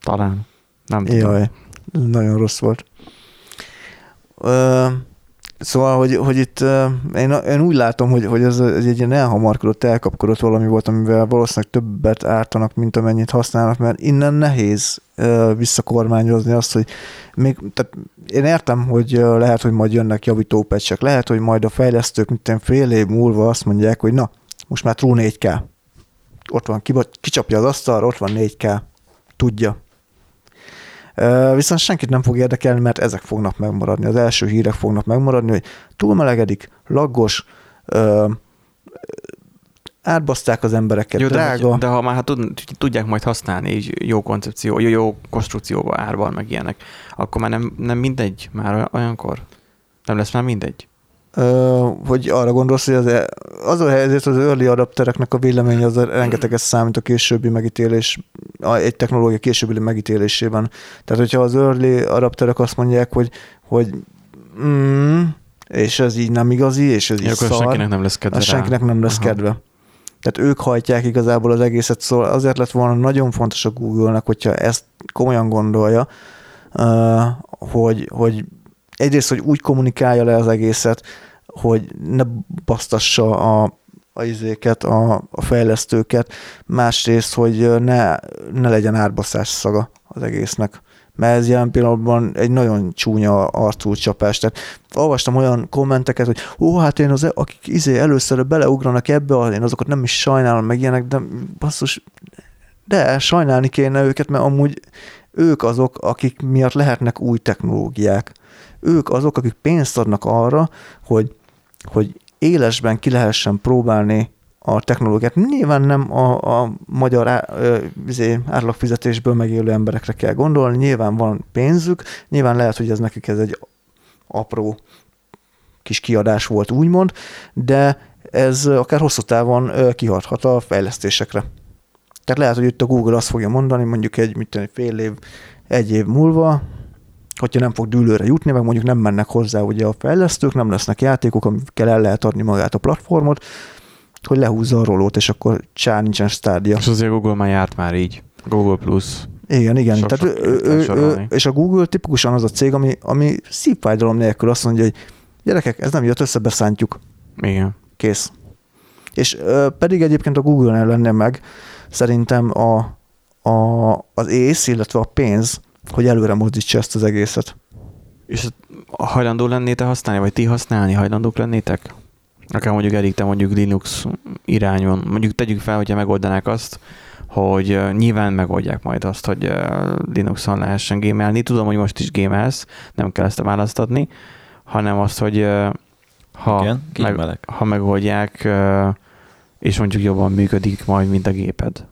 Talán. Nem tudom. Jaj, nagyon rossz volt. Szóval, hogy, hogy itt én, én úgy látom, hogy, hogy ez, ez egy ilyen elhamarkodott, elkapkodott valami volt, amivel valószínűleg többet ártanak, mint amennyit használnak, mert innen nehéz visszakormányozni azt, hogy még, tehát én értem, hogy lehet, hogy majd jönnek javító pecsek, lehet, hogy majd a fejlesztők, mint ilyen fél év múlva azt mondják, hogy na, most már True 4K. Ott van, kicsapja az asztalra, ott van 4K. Tudja. Viszont senkit nem fog érdekelni, mert ezek fognak megmaradni. Az első hírek fognak megmaradni, hogy túlmelegedik, laggos, átbaszták az embereket, Jó, de, drága. de ha már hát tud, tudják majd használni így jó koncepció, jó, jó konstrukcióba árban, meg ilyenek, akkor már nem, nem mindegy már olyankor? Nem lesz már mindegy? Hogy arra gondolsz, hogy az, e- az a helyzet, az early adaptereknek a véleménye az rengeteget számít a későbbi megítélés, egy technológia későbbi megítélésében. Tehát, hogyha az early adapterek azt mondják, hogy, hogy mm, és ez így nem igazi, és ez így Ja, akkor szar, senkinek nem lesz kedve senkinek nem lesz Aha. kedve. Tehát ők hajtják igazából az egészet, szóval azért lett volna nagyon fontos a Google-nek, hogyha ezt komolyan gondolja, hogy, hogy egyrészt, hogy úgy kommunikálja le az egészet, hogy ne basztassa a, a izéket, a, a fejlesztőket, másrészt, hogy ne, ne legyen árbaszás szaga az egésznek. Mert ez jelen pillanatban egy nagyon csúnya arcú csapás. Tehát olvastam olyan kommenteket, hogy ó, hát én az, akik izé először beleugranak ebbe, én azokat nem is sajnálom meg ilyenek, de basszus, de sajnálni kéne őket, mert amúgy ők azok, akik miatt lehetnek új technológiák. Ők azok, akik pénzt adnak arra, hogy, hogy élesben ki lehessen próbálni a technológiát. Nyilván nem a, a magyar á, izé, átlagfizetésből megélő emberekre kell gondolni, nyilván van pénzük, nyilván lehet, hogy ez nekik ez egy apró kis kiadás volt, úgymond, de ez akár hosszú távon kihathat a fejlesztésekre. Tehát lehet, hogy itt a Google azt fogja mondani, mondjuk egy mit tudom, fél év, egy év múlva, hogyha nem fog dűlőre jutni, meg mondjuk nem mennek hozzá ugye a fejlesztők, nem lesznek játékok, amikkel el lehet adni magát a platformot, hogy lehúzza a rolót, és akkor csá, nincsen stádia. És azért Google már járt már így. Google Plus. Igen, igen. Sok- Tehát sok ő, ő, és a Google tipikusan az a cég, ami, ami szívfájdalom nélkül azt mondja, hogy gyerekek, ez nem jött össze, beszántjuk. Igen. Kész. És ö, pedig egyébként a Google-nél lenne meg szerintem a, a, az ész, illetve a pénz, hogy előre mozdítsa ezt az egészet. És hajlandó lennétek használni, vagy ti használni hajlandók lennétek? Akár mondjuk Erik, te mondjuk Linux irányon. Mondjuk tegyük fel, hogyha megoldanák azt, hogy nyilván megoldják majd azt, hogy Linuxon lehessen gémelni. Tudom, hogy most is gémelsz, nem kell ezt választatni, hanem azt, hogy ha, Igen, meg, ha megoldják, és mondjuk jobban működik majd, mint a géped,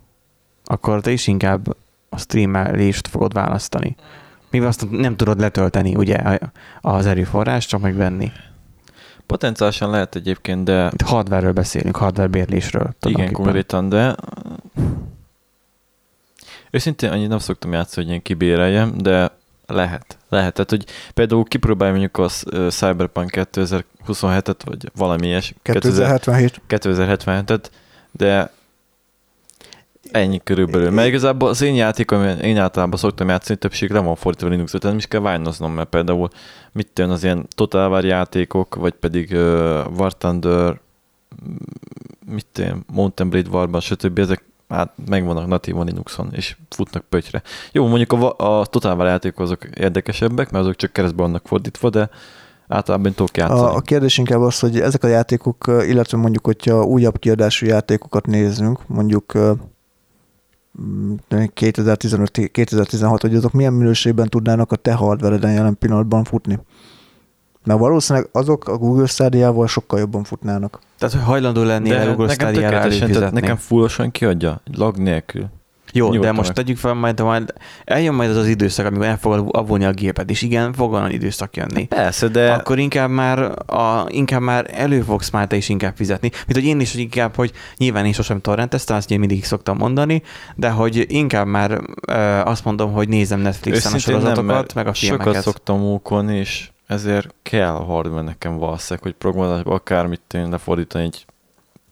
akkor te is inkább a streamelést fogod választani. Mivel azt nem tudod letölteni, ugye, az erőforrást, csak megvenni. Potenciálisan lehet egyébként, de Itt hardware-ről beszélünk, hardware bérlésről. igen, konkrétan, de őszintén annyit nem szoktam játszani, hogy én kibéreljem, de lehet. Lehet. Tehát, hogy például kipróbálj mondjuk a Cyberpunk 2027-et, vagy valami ilyes, 2077. 2077-et, de ennyi körülbelül. Mert igazából az én játékom, én általában szoktam játszani, többség le van fordítva Linuxra, tehát nem is kell ványnoznom, mert például mit tűn az ilyen Total War játékok, vagy pedig uh, War Thunder, mit tűn, Mountain Blade Warban, stb. ezek hát megvannak natívan Linuxon, és futnak pötyre. Jó, mondjuk a, a Total War játékok azok érdekesebbek, mert azok csak keresztbe vannak fordítva, de általában tudok játszani. A, a kérdés inkább az, hogy ezek a játékok, illetve mondjuk, hogyha újabb kiadású játékokat nézzünk, mondjuk 2015-2016, hogy azok milyen minőségben tudnának a te hardware jelen pillanatban futni. Mert valószínűleg azok a Google Stadia-val sokkal jobban futnának. Tehát, hogy hajlandó lenni a Google nekem Stadia-ra nekem fullosan kiadja, lag nélkül. Jó, de Nyugodtan most meg. tegyük fel, majd, majd eljön majd az az időszak, amikor el fogod avulni a gépet, és igen, fog olyan időszak jönni. Persze, de Akkor inkább már, a, inkább már elő fogsz már te is inkább fizetni. Mint hogy én is, hogy inkább, hogy nyilván én sosem torrenteztem, azt én mindig szoktam mondani, de hogy inkább már ö, azt mondom, hogy nézem Netflixen a őszintén nem, sorozatokat, mert meg a sokat filmeket. szoktam mókolni, és ezért kell a hardware nekem valószínűleg, hogy programozásba akármit én lefordítani egy De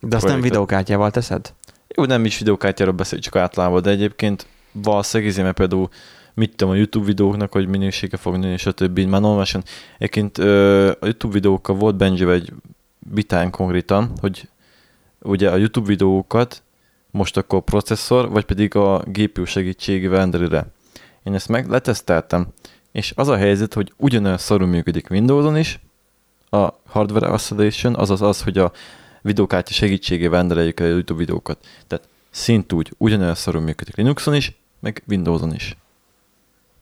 azt nem projektet. videókártyával teszed? Jó, nem is videókártyáról beszél, csak általában, de egyébként valószínűleg izé, mert például mit tudom, a YouTube videóknak, hogy minősége fog nőni, stb. Már normálisan. Egyébként a YouTube videókkal volt Benji egy vitán konkrétan, hogy ugye a YouTube videókat most akkor processzor, vagy pedig a GPU segítségével renderire. Én ezt meg leteszteltem, és az a helyzet, hogy ugyanolyan szarul működik Windowson is, a hardware acceleration, azaz az, hogy a videókártya segítségével rendereljük el a YouTube videókat. Tehát szintúgy ugyanolyan szarul működik Linuxon is, meg Windowson is.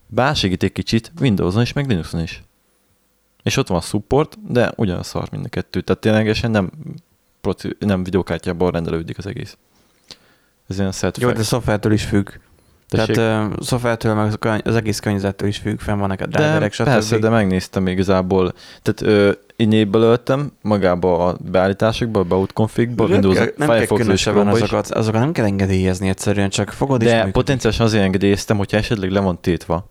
Bár segít egy kicsit Windowson is, meg Linuxon is. És ott van a support, de ugyanaz szar mind a kettő. Tehát ténylegesen nem, proci- nem videókártyából rendelődik az egész. Ez ilyen set Jó, de szoftvertől is függ. Tessék? Tehát uh, szoftvertől, meg az egész környezettől is függ, fenn vannak a driverek, stb. persze, de megnéztem igazából. Tehát ö, innéből öltem magába a beállításokba, a boot configba, Windows nem Firefox és is. azokat, azokat nem kell engedélyezni egyszerűen, csak fogod De működik. potenciálisan azért engedélyeztem, hogyha esetleg le van tétva,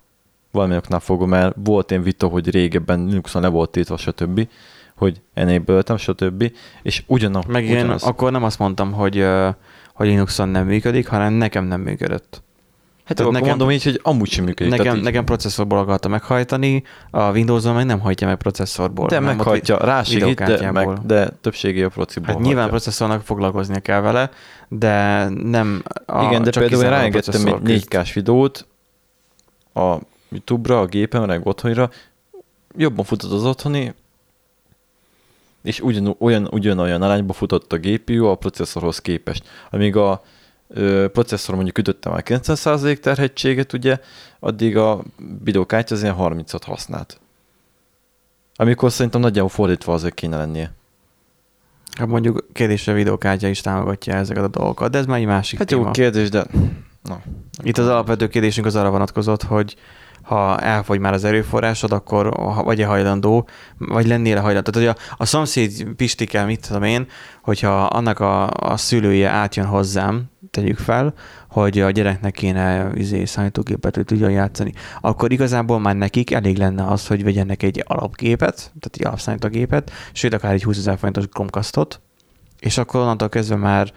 valami oknál fogom, mert volt én vita, hogy régebben Linuxon le volt tétva, stb., hogy enable stb., és ugyanaz. Meg én ugyanaz. akkor nem azt mondtam, hogy, hogy Linuxon nem működik, hanem nekem nem működött. Hát tehát nekem- mondom így, hogy amúgy sem működik. Nekem, így- nekem processzorból akarta meghajtani, a Windows-on meg nem hajtja meg processzorból. de meghajtja, rásegít, de, meg, de többségé a prociból Hát nyilván processzornak foglalkoznia kell vele, de nem a, Igen, de csak például én ráengedtem egy processzor küzd. 4K-s videót a YouTube-ra, a gépemre, meg otthonira, jobban futott az otthoni, és ugyan, olyan, ugyanolyan arányba futott a GPU a processzorhoz képest. Amíg a processzor mondjuk ütötte már 90% terhetséget, ugye, addig a videókártya az ilyen 30-at használt. Amikor szerintem nagyjából fordítva azért kéne lennie. Hát mondjuk kérdésre a videókártya is támogatja ezeket a dolgokat, de ez már egy másik Hát téma. jó kérdés, de... Na, Itt az alapvető kérdésünk az arra vonatkozott, hogy ha elfogy már az erőforrásod, akkor vagy-e hajlandó, vagy lennél hajlandó. Tehát, hogy a, a szomszéd Pistike, mit tudom én, hogyha annak a, a szülője átjön hozzám, tegyük fel, hogy a gyereknek kéne izé, számítógépet, hogy tudjon játszani, akkor igazából már nekik elég lenne az, hogy vegyenek egy alapgépet, tehát egy alapszámítógépet, sőt, akár egy 20 ezer forintos Chromecastot, és akkor onnantól kezdve már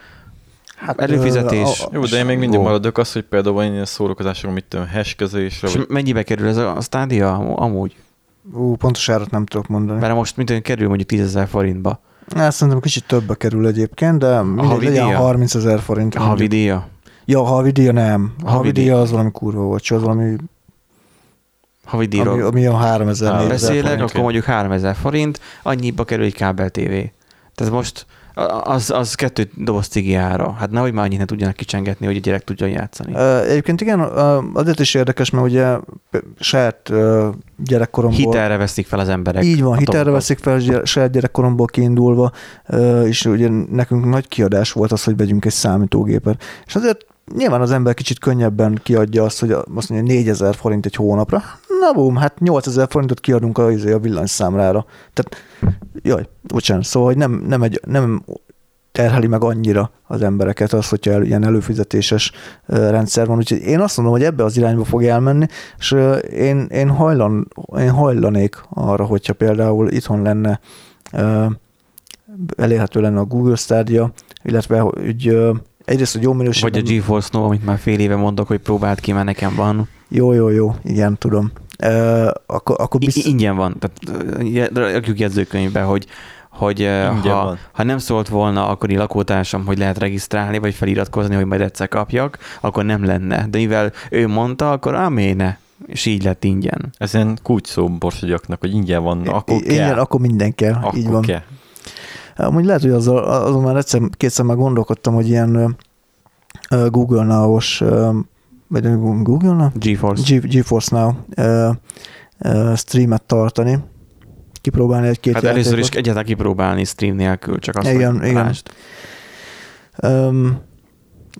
Hát, Előfizetés. ö, a- a- jó, de én még mindig Go. maradok az, hogy például én ilyen szórakozásokon, mit tudom, hashkezésre, és vagy mennyibe kerül ez a, a Stadia amúgy? Ú, pontos árat nem tudok mondani. Mert most mint kerül mondjuk 10 ezer forintba. Hát szerintem kicsit többbe kerül egyébként, de mindegy, legyen díja? 30 ezer forint. A havi díja? Ja, a havi díja nem. A havi Havidíj. díja az valami kurva volt, az valami, Havi ami, ami a 3000 Á, 4000 beszélek, forint. akkor mondjuk 3000 forint, annyiba kerül egy kábel TV. Tehát most az, az kettő doboz cigi ára. Hát nehogy már annyit ne tudjanak kicsengetni, hogy a gyerek tudjon játszani. Egyébként igen, azért is érdekes, mert ugye saját gyerekkoromból... Hitelre veszik fel az emberek. Így van, hitelre veszik fel saját gyerekkoromból kiindulva, és ugye nekünk nagy kiadás volt az, hogy vegyünk egy számítógépet. És azért nyilván az ember kicsit könnyebben kiadja azt, hogy azt mondja 4000 forint egy hónapra. Na bum, hát 8000 forintot kiadunk a, izé, a villanyszámlára. Tehát, jaj, bocsánat, szóval hogy nem, nem, egy, nem terheli meg annyira az embereket az, hogyha el, ilyen előfizetéses rendszer van. Úgyhogy én azt mondom, hogy ebbe az irányba fog elmenni, és én, én, hajlan, én hajlanék arra, hogyha például itthon lenne elérhető lenne a Google Stadia, illetve hogy egyrészt, hogy jó minőségben... Vagy a GeForce Now, amit már fél éve mondok, hogy próbált ki, mert nekem van. Jó, jó, jó, igen, tudom. Ö, akkor, akkor I- biztos... ingyen van. Tehát rakjuk jegyzőkönyvbe, hogy hogy Ingyen ha, van. ha nem szólt volna akkori lakótársam, hogy lehet regisztrálni, vagy feliratkozni, hogy majd egyszer kapjak, akkor nem lenne. De mivel ő mondta, akkor améne, és így lett ingyen. Ez ilyen kulcs szó borsodiaknak, hogy ingyen van, akkor I- kell. igen, akkor minden kell, akkor így van. kell. Amúgy lehet, hogy azzal, azon már egyszer, kétszer már gondolkodtam, hogy ilyen Google Now-os, vagy Google Now? GeForce. Ge- GeForce Now streamet tartani, kipróbálni egy-két Hát először is játékot. egyáltalán kipróbálni stream nélkül, csak azt, Igen, hogy igen. Öm,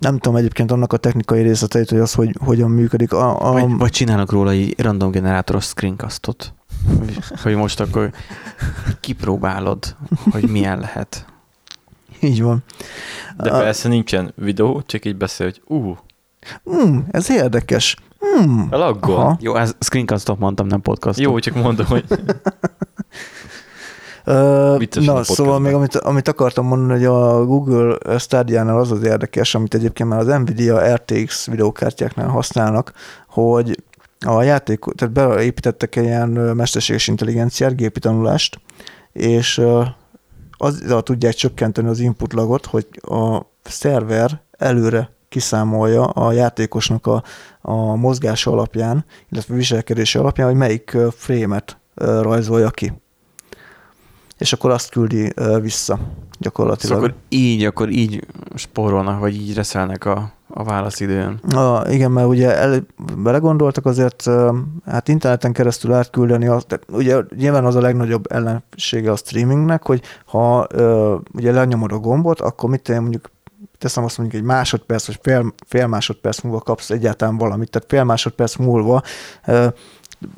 Nem tudom egyébként annak a technikai részleteit, hogy az hogy, hogyan működik. A, a, Vagy, vagy csinálnak róla egy random generátoros screencastot. Hogy, most akkor kipróbálod, hogy milyen lehet. így van. De A- persze nincsen videó, csak így beszél, hogy ú, Mm, ez érdekes. Mm. laggol. Aha. Jó, ez screencastot mondtam, nem podcastot. Jó, csak mondom, hogy a Na, szóval még amit, amit akartam mondani, hogy a Google Stadia-nál az az érdekes, amit egyébként már az Nvidia RTX videókártyáknál használnak, hogy a játék, tehát beépítettek egy ilyen mesterséges intelligenciát, gépi tanulást, és azzal tudják csökkenteni az input lagot, hogy a szerver előre kiszámolja a játékosnak a, a mozgása alapján, illetve viselkedése alapján, hogy melyik ö, rajzolja ki. És akkor azt küldi vissza gyakorlatilag. Szóval akkor így, akkor így spórolnak, vagy így reszelnek a, a válaszidőn. A, igen, mert ugye el, belegondoltak azért, hát interneten keresztül átküldeni, az, tehát ugye nyilván az a legnagyobb ellensége a streamingnek, hogy ha ugye lenyomod a gombot, akkor mit én, mondjuk teszem azt mondjuk egy másodperc, vagy fél, fél másodperc múlva kapsz egyáltalán valamit, tehát fél másodperc múlva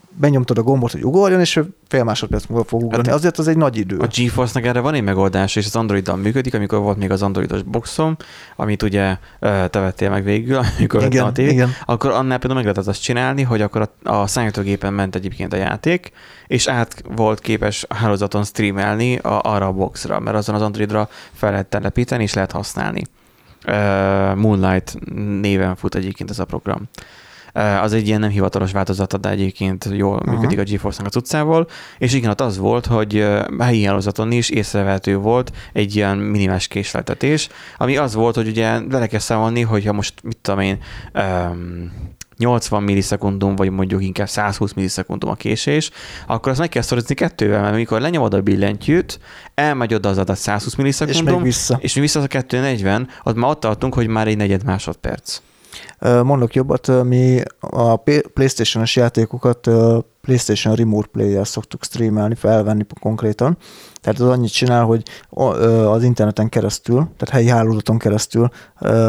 benyomtad a gombot, hogy ugorjon, és fél másodperc múlva fog ugrani. Hát Azért az egy nagy idő. A GeForce-nak erre van egy megoldás, és az Androiddal működik, amikor volt még az androidos boxom, amit ugye te vettél meg végül, amikor vettem a igen, tévét, igen. akkor annál például meg lehetett azt csinálni, hogy akkor a, a számítógépen ment egyébként a játék, és át volt képes a hálózaton streamelni a, arra a boxra, mert azon az Androidra fel lehet telepíteni, és lehet használni. Uh, Moonlight néven fut egyébként ez a program. Uh, az egy ilyen nem hivatalos változata, de egyébként jól Aha. működik a GeForce-nak a cuccával, és igen, ott az volt, hogy uh, helyi hálózaton is észrevehető volt egy ilyen minimális késleltetés, ami az volt, hogy ugye vele kell számolni, hogyha most, mit tudom én, um, 80 millisekundum, vagy mondjuk inkább 120 millisekundum a késés, akkor azt meg kell szorozni kettővel, mert amikor lenyomod a billentyűt, elmegy oda az adat 120 És millisekundum, még vissza. és mi vissza az a 240, ott már ott tartunk, hogy már egy negyed másodperc. Mondok jobbat, mi a PlayStation-es játékokat PlayStation Remote Play-jel szoktuk streamelni, felvenni konkrétan. Tehát az annyit csinál, hogy az interneten keresztül, tehát helyi hálózaton keresztül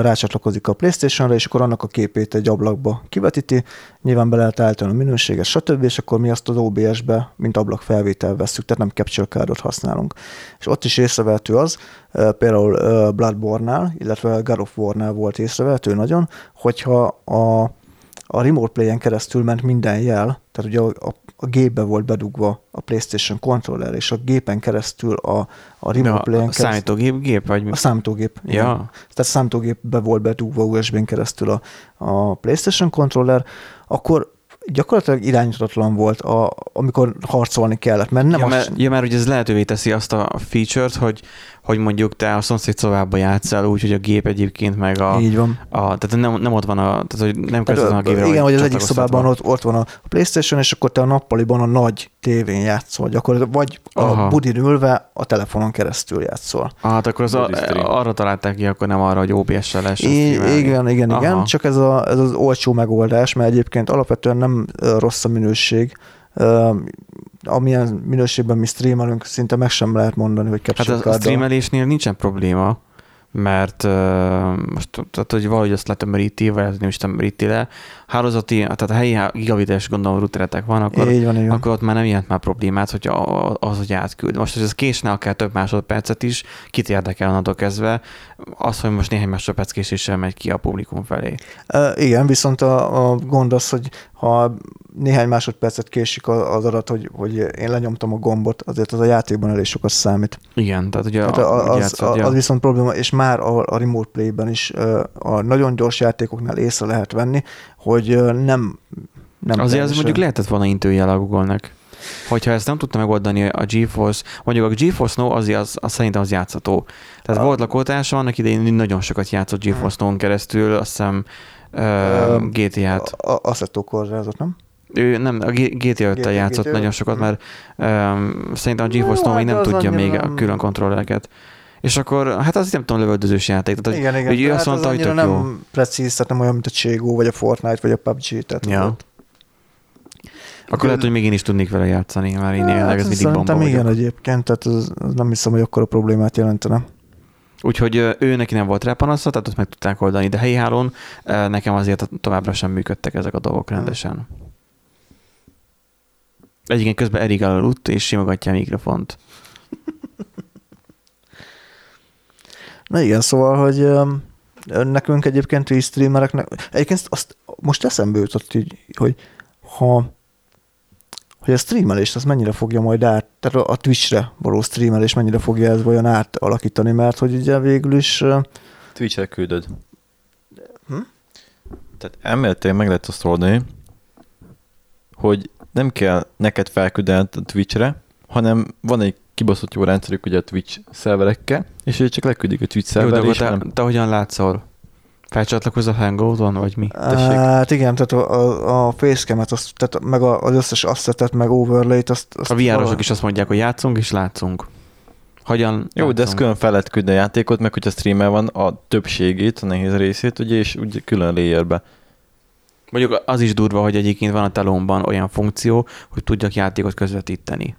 rácsatlakozik a PlayStation-ra, és akkor annak a képét egy ablakba kivetíti, nyilván be lehet állítani a minőséget, stb., és akkor mi azt az OBS-be, mint ablakfelvétel vesszük, tehát nem capture cardot használunk. És ott is észrevehető az, például Bloodborne-nál, illetve God of War-nál volt észrevehető nagyon, hogyha a a Remote Play-en keresztül ment minden jel, tehát ugye a, a, a gépbe volt bedugva a PlayStation controller, és a gépen keresztül a, a Remote a, Play-en a keresztül... számítógép gép, vagy mi? A számítógép. igen. Ja. Tehát a számítógépbe volt bedugva USB-n keresztül a, a PlayStation controller, akkor gyakorlatilag irányítatlan volt, a, amikor harcolni kellett, mert nem ja, azt, mert, ja, mert ugye ez lehetővé teszi azt a feature-t, hogy, hogy mondjuk te a szomszéd szobába játszál úgy, hogy a gép egyébként meg a, így van. a tehát nem, nem ott van a, tehát hogy nem közvetlenül a gépre igen, hogy az egyik szobában ott, ott van a PlayStation, és akkor te a nappaliban a nagy tévén játszol, gyakorlatilag, vagy a Aha. budin ülve a telefonon keresztül játszol. Ah, hát akkor az a, arra találták ki, akkor nem arra, hogy OBS-sel igen, igen, igen, Aha. csak ez, a, ez az olcsó megoldás, mert egyébként alapvetően nem rossz a minőség. Amilyen minőségben mi streamelünk, szinte meg sem lehet mondani, hogy Hát capture a, a streamelésnél nincsen probléma, mert uh, most tehát, hogy valahogy azt letömöríti, vagy lehet, nem is tömöríti le. Hálózati, tehát a helyi gigabites gondolom routeretek van, akkor, Így van, így van. akkor ott már nem jelent már problémát, hogy az, hogy átküld. Most, hogy ez késne akár több másodpercet is, kit érdekel onnantól kezdve, az, hogy most néhány másodperc késéssel megy ki a publikum felé. Ö, Igen, viszont a, a gond az, hogy ha néhány másodpercet késik az adat, hogy, hogy én lenyomtam a gombot, azért az a játékban elég sokat számít. Igen, tehát ugye Tehát a, az, játszod, az, az viszont probléma, és már a, a Remote Play-ben is a nagyon gyors játékoknál észre lehet venni, hogy nem, nem Azért az teljesen- mondjuk lehetett volna intőjel a Google-nek. Hogyha ezt nem tudta megoldani a GeForce, mondjuk a GeForce No azért az, az szerintem az játszható. Tehát A- volt lakótársa, annak idején nagyon sokat játszott GeForce No-n keresztül, azt hiszem uh, GTA-t. Assetto Corsa-zott, nem? Ő nem, a G- GTA 5-tel GTA játszott GTA? nagyon sokat, mert um, szerintem a GeForce No Jó, még hát nem tudja még a külön kontrollereket. És akkor, hát az nem tudom, lövöldözős játék. Tehát, igen, igen. hogy ő azt hát mondta, hogy tök nem jó. precíz, tehát nem olyan, mint a Cségó, vagy a Fortnite, vagy a PUBG. Tehát Ja. Akkor lehet, hogy még én is tudnék vele játszani, már én Hát, jelenleg ez mindig bamba igen egyébként, tehát nem hiszem, hogy akkor a problémát jelentene. Úgyhogy ő neki nem volt rá panasza, tehát ott meg tudták oldani, de helyi hálón nekem azért továbbra sem működtek ezek a dolgok rendesen. Egyébként közben Erik alaludt, és simogatja a mikrofont. Na igen, szóval, hogy nekünk egyébként streamereknek, egyébként azt most eszembe jutott így, hogy ha hogy a streamelést az mennyire fogja majd át, tehát a Twitch-re való streamelés mennyire fogja ez vajon átalakítani, mert hogy ugye végül is Twitch-re küldöd. Hm? Tehát elméletileg meg lehet azt oldani, hogy nem kell neked felküldeni a Twitch-re, hanem van egy kibaszott jó rendszerük ugye a Twitch szerverekkel, és ők csak leküldik a Twitch Jó, de szerverre, akkor és te, nem, te hogyan látszol? Felcsatlakozz a Hangouton, vagy mi? Tessék. Hát igen, tehát a, a, a facecam-et, azt, tehát meg a, az összes asszetet, meg overlay-t, azt, azt A valahogy- is azt mondják, hogy játszunk és látszunk. Hogyan Jó, de ezt játszunk? külön fel lehet küldeni a játékot, meg hogyha streamel van a többségét, a nehéz részét, ugye, és ugye külön layerbe. Mondjuk az is durva, hogy egyébként van a telomban olyan funkció, hogy tudjak játékot közvetíteni.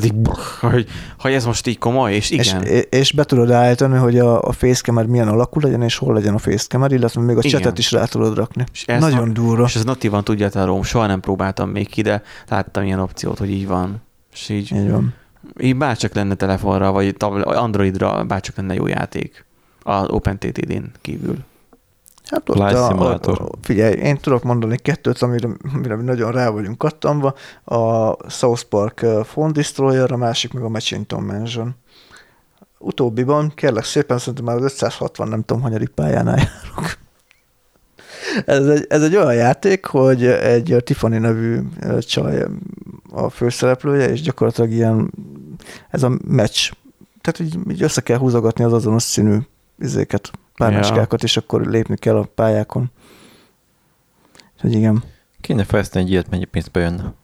Tehát így, hogy, hogy ez most így komoly, és igen. És, és be tudod állítani, hogy a, a facecam milyen alakú legyen, és hol legyen a facecam illetve még a Igen. chatet is rá tudod rakni. És ezt Nagyon durva. És ez natívan tudja a telom, soha nem próbáltam még ki, de láttam ilyen opciót, hogy így van. És így, Így van. így bárcsak lenne telefonra, vagy Androidra, bárcsak lenne jó játék. Az OpenTTD-n kívül. Hát ott a. A, a, figyelj, én tudok mondani kettőt, amire, amire mi nagyon rá vagyunk kattanva. A South Park Phone Destroyer, a másik meg a Matchington Mansion. Utóbbiban, kérlek szépen, szerintem már az 560 nem tudom, hanyadik pályánál járok. Ez egy, ez egy olyan játék, hogy egy Tiffany nevű csaj a főszereplője, és gyakorlatilag ilyen, ez a match, tehát így, így össze kell húzogatni az azonos színű izéket, párnáskákat, és akkor lépni kell a pályákon. Úgyhogy igen. Kéne fejleszteni egy ilyet, mennyi pénzbe jönne.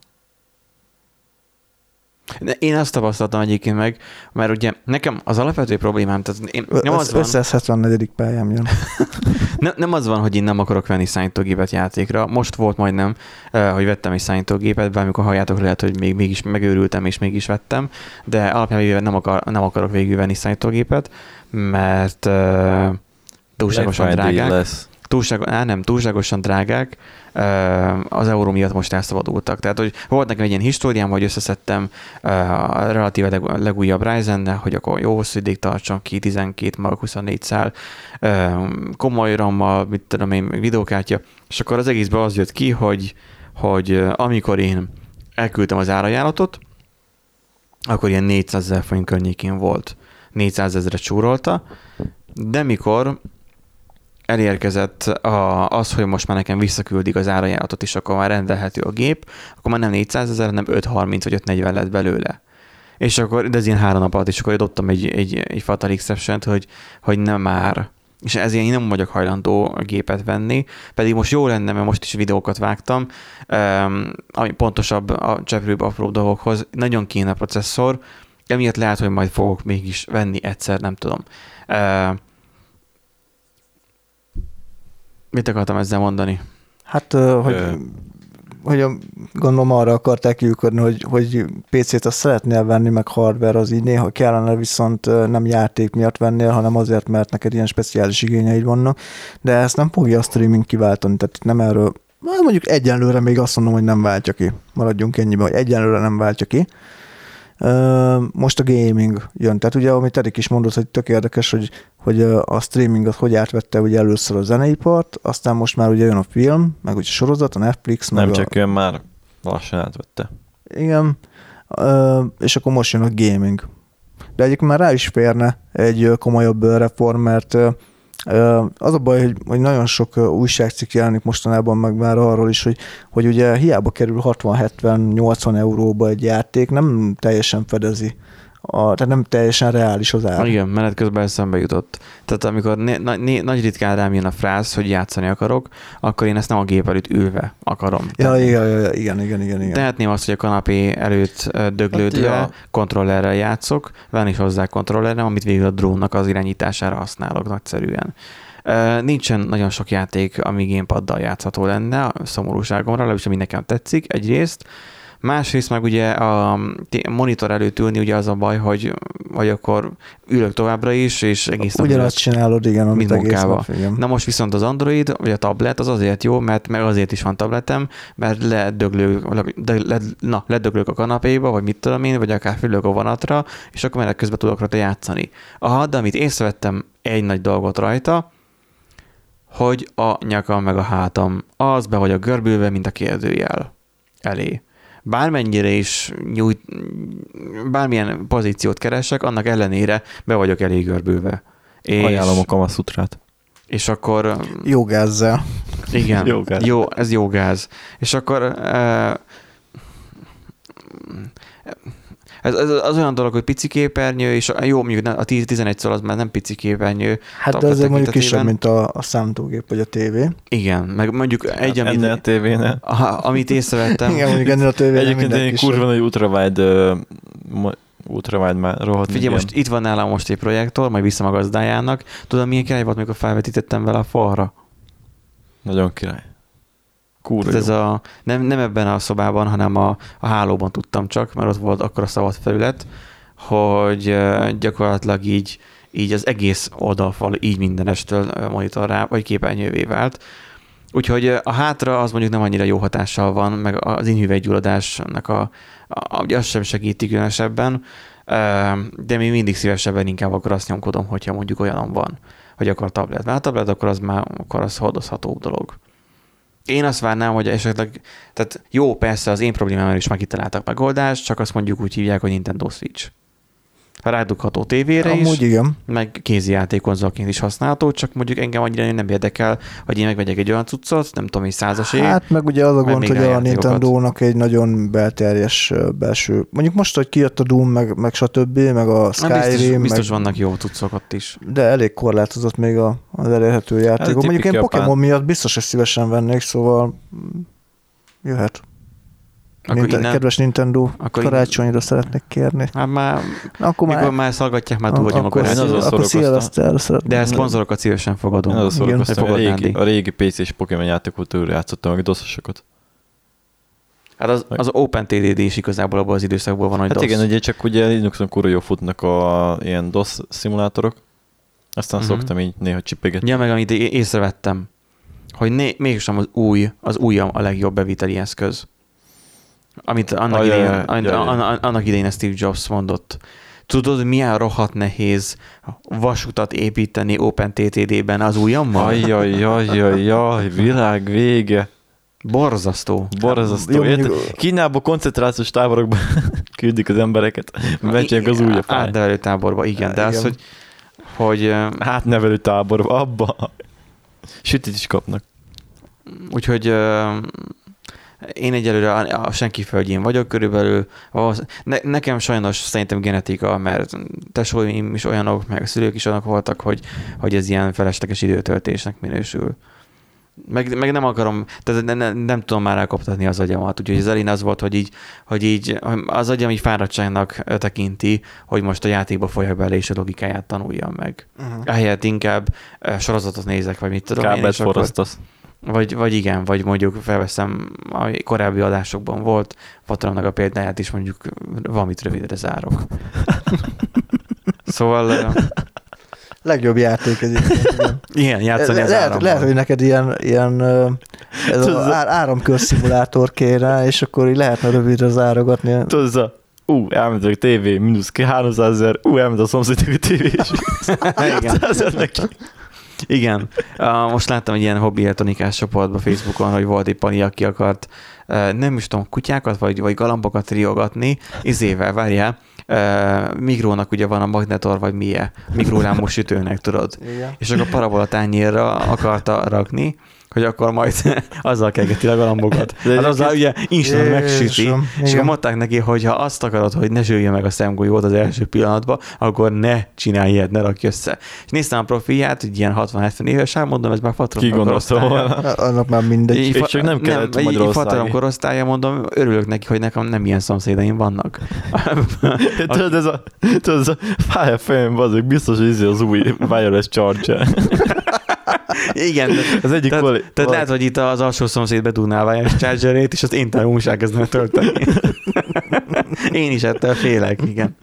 De én azt tapasztaltam egyébként meg, mert ugye nekem az alapvető problémám, tehát én, nem, az Ö- van, 574. pályám jön. nem, nem az van, hogy én nem akarok venni szállítógépet játékra. Most volt majdnem, hogy vettem egy szállítógépet, bármikor halljátok lehet, hogy még mégis megőrültem és mégis vettem, de alapján nem, akar, nem akarok végül venni szállítógépet, mert uh, túlságosan drágák. lesz. túlságo, á, nem, túlságosan drágák, az euró miatt most elszabadultak. Tehát, hogy volt nekem egy ilyen históriám, hogy összeszedtem a relatíve leg, legújabb ryzen hogy akkor jó hosszú ideig tartson ki, 12 mag 24 szál, komoly rammal, mit tudom én, videókártya, és akkor az egészben az jött ki, hogy, hogy amikor én elküldtem az árajánlatot, akkor ilyen 400 ezer forint környékén volt. 400 ezeret csúrolta, de mikor elérkezett a, az, hogy most már nekem visszaküldik az árajánlatot, és akkor már rendelhető a gép, akkor már nem 400 ezer, hanem 530 vagy 540 lett belőle. És akkor, de ez ilyen három nap alatt, és akkor dobtam egy, egy, egy fatal exception hogy, hogy nem már. És ezért én nem vagyok hajlandó a gépet venni, pedig most jó lenne, mert most is videókat vágtam, um, ami pontosabb a cseprőbb apró dolgokhoz, nagyon kéne a processzor, emiatt lehet, hogy majd fogok mégis venni egyszer, nem tudom. Uh, mit akartam ezzel mondani? Hát, hogy, Ö. hogy a, gondolom arra akarták kiukadni, hogy, hogy PC-t azt szeretnél venni, meg hardware az így néha kellene, viszont nem játék miatt vennél, hanem azért, mert neked ilyen speciális igényeid vannak, de ezt nem fogja a streaming kiváltani, tehát nem erről, hát mondjuk egyenlőre még azt mondom, hogy nem váltja ki. Maradjunk ennyiben, hogy egyenlőre nem váltja ki. Most a gaming jön. Tehát ugye, amit Erik is mondott, hogy tök érdekes, hogy, hogy a streaming az hogy átvette ugye először a zeneipart, aztán most már ugye jön a film, meg ugye a sorozat, a Netflix, meg Nem a, csak jön már lassan átvette. igen, és akkor most jön a gaming. De egyébként már rá is férne egy komolyabb reform, mert az a baj, hogy, hogy nagyon sok újságcikk jelenik mostanában meg már arról is, hogy, hogy ugye hiába kerül 60-70-80 euróba egy játék, nem teljesen fedezi, a, tehát nem teljesen reális az ár. Igen, menet közben eszembe jutott. Tehát amikor né, na, né, nagy ritkán rám jön a fráz, hogy játszani akarok, akkor én ezt nem a gép előtt ülve akarom. Ja, igen, igen, igen, igen, igen. Tehetném azt, hogy a kanapé előtt döglődve Hát, ja. kontrollerrel játszok, van is hozzá kontrollerem, amit végül a drónnak az irányítására használok nagyszerűen. Nincsen nagyon sok játék, ami gamepaddal játszható lenne, a szomorúságomra, legalábbis ami nekem tetszik egyrészt, Másrészt meg ugye a monitor előtt ülni ugye az a baj, hogy vagy akkor ülök továbbra is, és egész nap Ugyanazt csinálod, igen, amit egész nap, igen. Na most viszont az Android, vagy a tablet az azért jó, mert meg azért is van tabletem, mert ledöglő, le, le, na, ledöglök a kanapéba, vagy mit tudom én, vagy akár fülök a vonatra, és akkor menet közben tudok rajta játszani. Aha, de amit észrevettem egy nagy dolgot rajta, hogy a nyakam meg a hátam az be vagyok görbülve, mint a kérdőjel elé. Bármennyire is nyújt, bármilyen pozíciót keresek, annak ellenére be vagyok elég görbülve. És, Ajánlom a kamaszsutrát. és akkor Jó gázzal. igen, Jó gáz. jó, ez jó gáz. És akkor uh, ez, ez, az olyan dolog, hogy pici képernyő, és jó, mondjuk a 10-11 szor az már nem pici képernyő. Hát de azért mondjuk kisebb, mint a, a számítógép vagy a tévé. Igen, meg mondjuk egy, Hát amit, ennél a tévénél. amit észrevettem. Igen, mondjuk ennél a tévé Egyébként én kurva nagy ultrawide, mo- ultrawide már rohadt Figyelj, igen. most itt van nálam most egy projektor, majd vissza a gazdájának. Tudom, milyen király volt, amikor felvetítettem vele a falra? Nagyon király. Kurva Tehát ez a, nem, nem ebben a szobában, hanem a, a hálóban tudtam csak, mert ott volt akkor a szabad felület, hogy gyakorlatilag így, így az egész oldalfal így mindenestől monitorrá vagy képernyővé vált. Úgyhogy a hátra az mondjuk nem annyira jó hatással van, meg az inhüvelygyulladásnak a, a, az sem segíti különösebben, de még mindig szívesebben inkább akkor azt nyomkodom, hogyha mondjuk olyanom van, hogy akkor a tablet. Mert a tablet akkor az már akkor az hordozható dolog. Én azt várnám, hogy esetleg, tehát jó, persze az én problémámra is már kitaláltak megoldást, csak azt mondjuk úgy hívják, hogy Nintendo Switch. Rádugható tévére is, Amúgy igen. meg kézi játékonzolként is használható, csak mondjuk engem annyira nem érdekel, hogy én megvegyek egy olyan cuccot, nem tudom, egy százasé. Hát meg ugye az a gond, hogy a a. Nintendo-nak egy nagyon belterjes belső, mondjuk most, hogy kijött a Doom, meg, meg stb., meg a Na, Skyrim, biztos, biztos meg, vannak jó cuccok ott is. de elég korlátozott még a, az elérhető játékok. mondjuk én japán. Pokémon miatt biztos, hogy szívesen vennék, szóval jöhet. Akkor Ninte- innen, Kedves Nintendo, Akkor karácsonyra szeretnék kérni. hát már, Na, akkor mikor már, már szalgatják, már túl vagyunk a Én karácsonyon. akkor szilveszterre szeretnék. De szponzorokat szívesen Én fogadom. az a a régi, a régi PC-s Pokémon játékot játszottam, meg doszosokat. Hát az, az Open TDD is igazából abban az időszakból van, hogy Hát DOS. igen, ugye csak ugye Linuxon kurva jó futnak a ilyen DOS szimulátorok, aztán uh-huh. szoktam így néha csipegetni. Ja, meg amit é- észrevettem, hogy né- mégsem az új, az újam a legjobb beviteli eszköz. Amit annak, idején, ja, an- ja, ja. an- an- annak idején Steve Jobs mondott. Tudod, milyen rohadt nehéz vasutat építeni OpenTTD-ben az ujjammal? Ajjajjajjaj, világ vége. Borzasztó. Borzasztó. Jó, Érted? Kínába koncentrációs táborokba küldik az embereket, megcsinálják az új fáj. Átnevelő táborba, igen. De az, Igen. hogy, hogy ö, Átnevelő táborba, abba. Sütit is kapnak. Úgyhogy én egyelőre a, senki földjén vagyok körülbelül. Ne, nekem sajnos szerintem genetika, mert tesóim is olyanok, meg a szülők is olyanok voltak, hogy, hogy ez ilyen felesleges időtöltésnek minősül. Meg, meg nem akarom, tehát ne, ne, nem tudom már elkoptatni az agyamat. Úgyhogy az elén az volt, hogy így, hogy így az agyam így fáradtságnak tekinti, hogy most a játékba folyak bele, és a logikáját tanuljam meg. Uh-huh. Ehelyett inkább ö, sorozatot nézek, vagy mit tudom én, Kábelt akkor- forrasztasz. Vagy, vagy igen, vagy mondjuk felveszem, a korábbi adásokban volt, Patronnak a példáját is mondjuk valamit rövidre zárok. szóval Legjobb játék egyébként. igen. ilyen, játszani Le- az lehet, áramban. lehet, hogy neked ilyen, ilyen ez az ár, áramkör szimulátor kéne, és akkor így lehetne rövidre zárogatni. Tudod, ú, elmentek a tévé, mínusz 300 ezer, ú, elment a szomszédnak a tévé, és Igen. 100 ezer neki. Igen. Most láttam egy ilyen hobbi elektronikás csoportban Facebookon, hogy volt egy pani, aki akart uh, nem is tudom, kutyákat vagy, vagy galambokat riogatni, izével, várjál, uh, Migrónak ugye van a magnetor, vagy milyen, Migrólámos sütőnek, tudod. Igen. És akkor parabola tányérra akarta rakni, hogy akkor majd azzal kegeti a galambokat. De Hát azzal ugye instant megsüti, és akkor igen. mondták neki, hogy ha azt akarod, hogy ne zsűlje meg a szemgolyót az első pillanatban, akkor ne csinálj ilyet, ne rakj össze. És néztem a profilját, hogy ilyen 60-70 éves, ám mondom, ez már fatron Ki gondolta volna? Annak már mindegy. Így, És csak nem kellett egy magyarországi. fatalom korosztálya, mondom, örülök neki, hogy nekem nem ilyen szomszédaim vannak. Tudod, ez a, tudod, ez a bazzik, biztos, hogy izé az új wireless charger. Igen, Az egyik tehát, vali- tehát lehet, hogy itt az alsó szomszéd bedugná a chargerét, és az én telefonunk elkezdene tölteni. én is ettől félek, igen.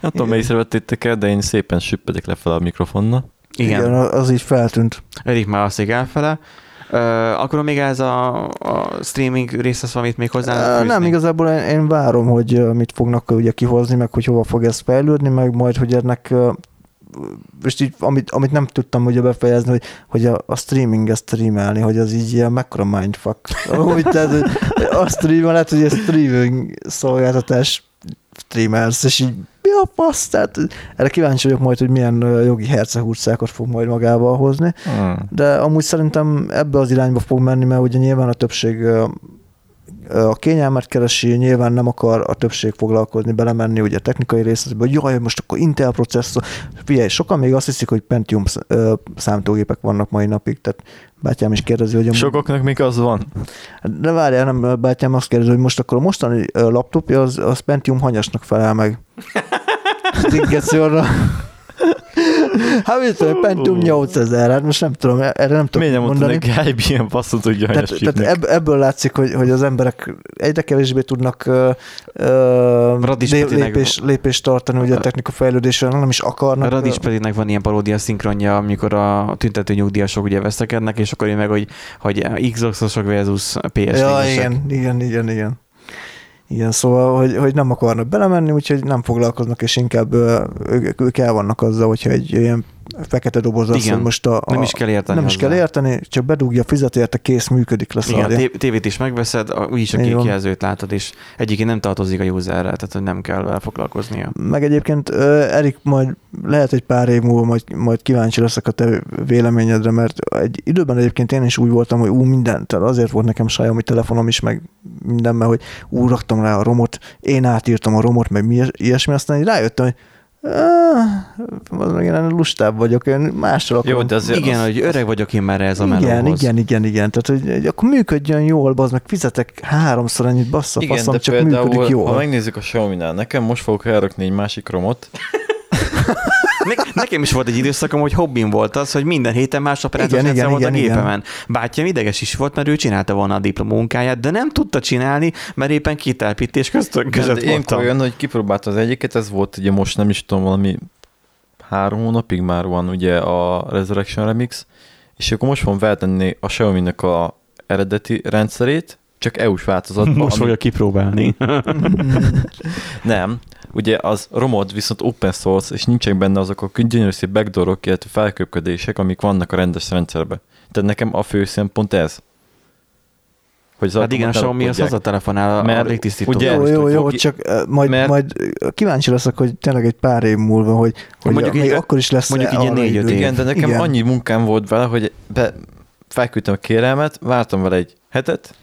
Nem tudom, észrevettétek el, de én szépen süppedek lefelé a mikrofonnal. Igen, Igen, az így feltűnt. Erik már alszik elfele. Uh, akkor még ez a, a streaming rész az valamit még hozzá? Ö, Nem, igazából én, én várom, hogy mit fognak ugye kihozni, meg hogy hova fog ez fejlődni, meg majd, hogy ennek most így, amit, amit nem tudtam ugye befejezni, hogy, hogy a, a streaming ezt streamelni, hogy az így ilyen mekkora mindfuck. Úgy, tehát, hogy a streamelet, hogy a streaming szolgáltatás streamelsz, és így mi a fasz? Tehát erre kíváncsi vagyok majd, hogy milyen jogi hercehúrcákat fog majd magával hozni. Hmm. De amúgy szerintem ebbe az irányba fog menni, mert ugye nyilván a többség a kényelmet keresi, nyilván nem akar a többség foglalkozni, belemenni ugye a technikai részletbe, hogy jaj, most akkor Intel processzor. Figyelj, sokan még azt hiszik, hogy Pentium számítógépek vannak mai napig, tehát bátyám is kérdezi, hogy amúgy- Sokaknak még az van. de várjál, nem, bátyám azt kérdezi, hogy most akkor a mostani laptopja az, az Pentium hanyasnak felel meg. Stinkesszorra. Hát mit tudom, Pentium 8000, hát most nem tudom, erre nem tudom Miért nem mondani. neki, hogy IBM passzot tudja Tehát, tehát ebb, ebből látszik, hogy, hogy az emberek egyre kevésbé tudnak lé, Petinek- lépés, lépést tartani ugye a technika fejlődésre, nem is A akarnak. Radis pedig van ilyen paródia szinkronja, amikor a tüntető nyugdíjasok ugye veszekednek, és akkor én meg, hogy, hogy Xbox-osok versus ps Ja, igen, igen, igen, igen. Igen, szóval, hogy, hogy nem akarnak belemenni, úgyhogy nem foglalkoznak, és inkább ők, ők el vannak azzal, hogyha egy ilyen fekete doboz az, hogy most a, a, Nem is kell érteni nem is kell hozzá. érteni, csak bedugja, fizet érte, kész, működik lesz. Igen, tévét is megveszed, úgyis a kék jelzőt látod, és egyébként nem tartozik a userrel, tehát hogy nem kell vele foglalkoznia. Meg egyébként Erik, majd lehet egy pár év múlva majd, majd kíváncsi leszek a te véleményedre, mert egy időben egyébként én is úgy voltam, hogy ú, mindent, azért volt nekem Xiaomi telefonom is, meg minden, mert hogy ú, raktam rá a romot, én átírtam a romot, meg mi, ilyesmi, aztán rájöttem, hogy ah, én ennél lustább vagyok, én mással akarom. Jó, de azért Igen, az, hogy öreg vagyok én már ez a igen, melóhoz. igen, igen, igen, tehát hogy, hogy akkor működjön jól, bazd meg fizetek háromszor ennyit, bassza, igen, faszom, de csak például, működik jól. ha megnézzük a Xiaomi-nál, nekem most fogok elrakni egy másik romot, Ne, nekem is volt egy időszakom, hogy hobbim volt az, hogy minden héten más operációs Igen, rendszer igen, volt a igen, gépemen. Bátyám ideges is volt, mert ő csinálta volna a diplomunkáját, de nem tudta csinálni, mert éppen kitelpítés közt, de között én olyan, hogy kipróbálta az egyiket, ez volt ugye most nem is tudom, valami három hónapig már van ugye a Resurrection Remix, és akkor most fogom feltenni a Xiaomi-nek a eredeti rendszerét, csak EU-s változatban. Most ami- fogja kipróbálni. Nem, ugye az romod viszont open source, és nincsenek benne azok a gyönyörű szép backdoorok, illetve felköpködések, amik vannak a rendes rendszerben. Tehát nekem a fő szempont ez. Hogy az hát igen, a Xiaomi az hazatelefonál a Mert légtisztító. ugye- Jó, jó, jó, csak majd, mert- majd kíváncsi leszek, hogy tényleg egy pár év múlva, hogy, hogy Mondjuk még így- akkor is lesz mondjuk így négy-öt idő. év. Igen, de nekem. Igen. annyi munkám volt vele, hogy be, felküldtem a kérelmet, vártam vele egy hetet,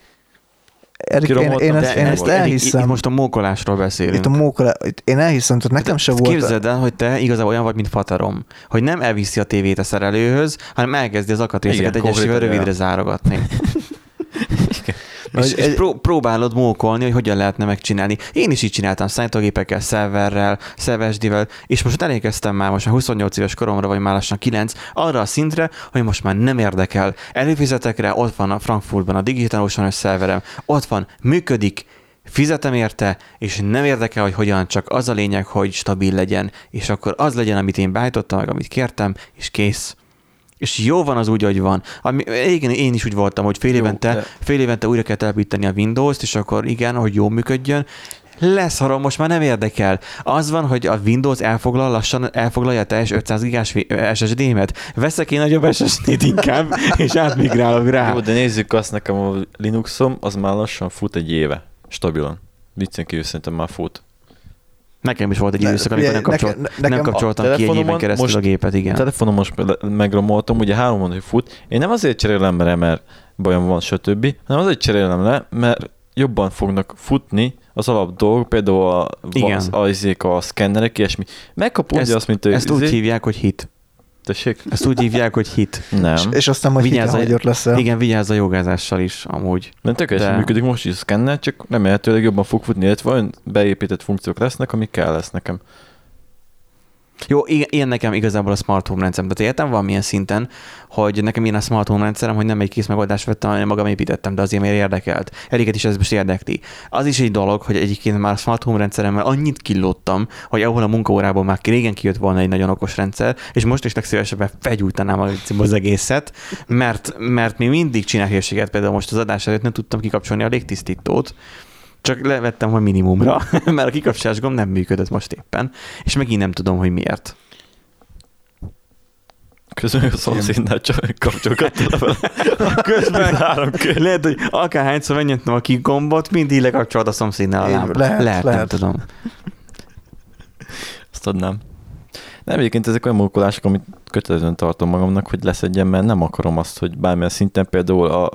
Erik, én, én, ezt, én ezt elhiszem. Itt most a mókolásról beszélünk. Itt a itt én elhiszem, tehát nekem se volt. Képzeld el, hogy te igazából olyan vagy, mint Fatarom, hogy nem elviszi a tévét a szerelőhöz, hanem elkezdi az akatrészeket egyesével rövidre zárogatni. és, Hogy és egy- pró- próbálod mókolni, hogy hogyan lehetne megcsinálni. Én is így csináltam számítógépekkel, szerverrel, szervesdivel, és most elérkeztem már most már 28 éves koromra, vagy már lassan 9, arra a szintre, hogy most már nem érdekel. Előfizetek rá, ott van a Frankfurtban a Digital Ocean szerverem, ott van, működik, fizetem érte, és nem érdekel, hogy hogyan, csak az a lényeg, hogy stabil legyen, és akkor az legyen, amit én beállítottam, meg amit kértem, és kész. És jó van az úgy, hogy van. Ami, igen, én is úgy voltam, hogy fél Jó, évente, de- fél évente újra kell telepíteni a Windows-t, és akkor igen, hogy jól működjön. Leszarom, most már nem érdekel. Az van, hogy a Windows elfoglal, lassan elfoglalja a teljes 500 gigás SSD-met. Veszek én nagyobb SSD-t inkább, és átmigrálok rá. Jó, de nézzük azt nekem a Linuxom, az már lassan fut egy éve, stabilan. Viccen kívül szerintem már fut. Nekem is volt egy időszak, amikor nem, figyelj, kapcsol, nekem- nem nekem a kapcsoltam ki egy éven keresztül most- a gépet, igen. A telefonom most megromoltam, ugye három hónapig fut. Én nem azért cserélem le, mert bajom van, stb., hanem azért cserélem le, mert jobban fognak futni az alap dolgok, például a, Igen. az, az, izék, a szkennerek, ilyesmi. Megkapod Ezt- ugye azt, mint ő. Ezt úgy hívják, hogy hit. Tessék? Ezt úgy hívják, hogy hit. Nem. És aztán majd Vigyázz a- hitelhagyott leszel. Igen, vigyázz a jogázással is, amúgy. Mert tökéletesen De- működik most is a szkenner, csak remélhetőleg jobban fog futni, illetve olyan beépített funkciók lesznek, amik kell lesz nekem. Jó, ilyen nekem igazából a smart home rendszerem. Tehát értem valamilyen szinten, hogy nekem ilyen a smart home rendszerem, hogy nem egy kész megoldást vettem, hanem magam építettem, de azért miért érdekelt. Eriket is ez most érdekli. Az is egy dolog, hogy egyébként már a smart home rendszeremmel annyit kilóttam, hogy ahol a munkaórából már régen kijött volna egy nagyon okos rendszer, és most is legszívesebben felgyújtanám az egészet, mert, mert mi mindig csinál például most az adás előtt nem tudtam kikapcsolni a légtisztítót, csak levettem, hogy minimumra, mert a kikapcsolás gomb nem működött most éppen, és megint nem tudom, hogy miért. Közben a szomszédnál csak kapcsolgattam vele. Közben Három kör. lehet, hogy akárhányszor megnyitnom a kick gombot, mindig lekapcsolod a szomszédnál a Én- lámpát. lehet, lehet, nem lehet. tudom. Azt adnám. Nem, egyébként ezek olyan munkolások, amit kötelezően tartom magamnak, hogy leszedjem, mert nem akarom azt, hogy bármilyen szinten például a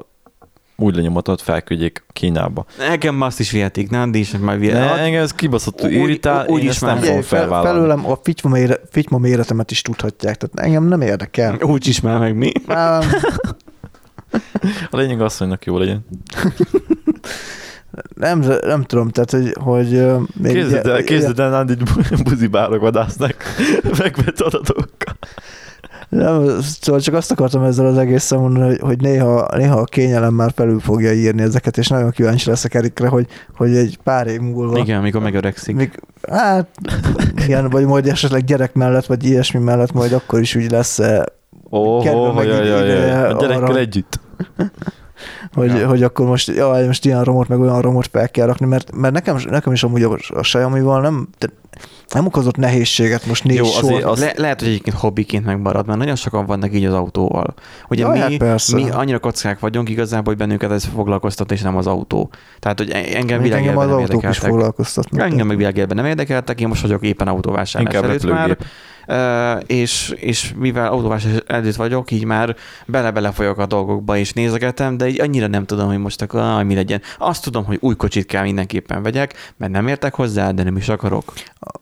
új lenyomatot felküldjék Kínába. Nekem ma azt is vihetik? Díj is már Ne, vihetik. engem ez kibaszott Úgy- irritál, úgy én is nem fogom fel, felvállalni. felőlem a fityma, mére, fityma méretemet is tudhatják, tehát engem nem érdekel. Úgy is már meg mi. Már A lényeg az, hogy jó legyen. nem, nem tudom, tehát, hogy, hogy még Képzeld el, képzeld el, Nándi buzibárok vadásznak megvett adatokkal. Nem, szóval csak azt akartam ezzel az egészen mondani, hogy, hogy néha, néha a kényelem már felül fogja írni ezeket, és nagyon kíváncsi leszek Erikre, hogy, hogy egy pár év múlva. Igen, amikor megöregszik. Még, hát, igen, vagy majd esetleg gyerek mellett, vagy ilyesmi mellett, majd akkor is úgy lesz, oh, meg jaj, jaj, ide jaj. A gyerekkel arra- együtt. hogy, Ja. hogy akkor most, jaj, most ilyen romot, meg olyan romot fel kell rakni, mert, mert nekem, nekem is amúgy a, a Xiaomi-val nem, de nem okozott nehézséget most négy Jó, sor. azért az- Le, lehet, hogy egyébként hobbiként megmarad, mert nagyon sokan vannak így az autóval. Ugye Jaj, hát mi, persze. mi annyira kockák vagyunk igazából, hogy bennünket ez foglalkoztat, és nem az autó. Tehát, hogy engem Még engem világélben az nem autók is érdekeltek. foglalkoztatnak. Engem meg világélben nem érdekeltek, én most vagyok éppen autóvásárlás előtt már. Ö, és, és mivel autóvásárlás előtt vagyok, így már bele-bele folyok a dolgokba, és nézegetem, de így annyira nem tudom, hogy most akkor ah, mi legyen. Azt tudom, hogy új kocsit kell mindenképpen vegyek, mert nem értek hozzá, de nem is akarok.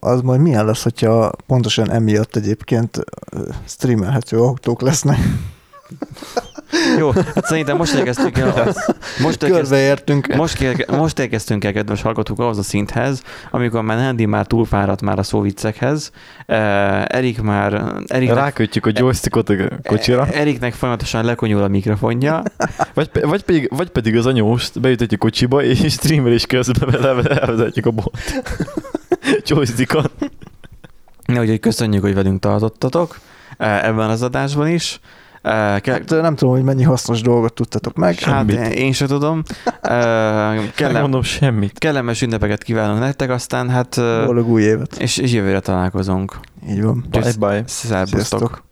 Az majd milyen lesz, hogyha pontosan emiatt egyébként streamelhető autók lesznek. Jó, hát szerintem most érkeztünk el, most érkeztünk, Körbeértünk. most, érke, most érkeztünk el, kedves hallgatók, ahhoz a szinthez, amikor már Andy már túlfáradt már a szóviccekhez, uh, Erik már... Eriknek, Rákötjük a joystickot a kocsira. Eriknek folyamatosan lekonyul a mikrofonja, Vagy, vagy, pedig, vagy pedig az anyóst beütetjük kocsiba, és streamelés közben elvezetjük a bot. Joystickon. Ne, úgyhogy köszönjük, hogy velünk tartottatok eh, ebben az adásban is. Eh, Ke- Hát nem tudom, hogy mennyi hasznos dolgot tudtatok meg. hát semmit. én sem tudom. Eh, Kellem, mondom semmit. kellemes ünnepeket kívánunk nektek, aztán hát... Boldog új évet. És, és jövőre találkozunk. Így van. Bye bye. Szerbusztok. Sziasztok.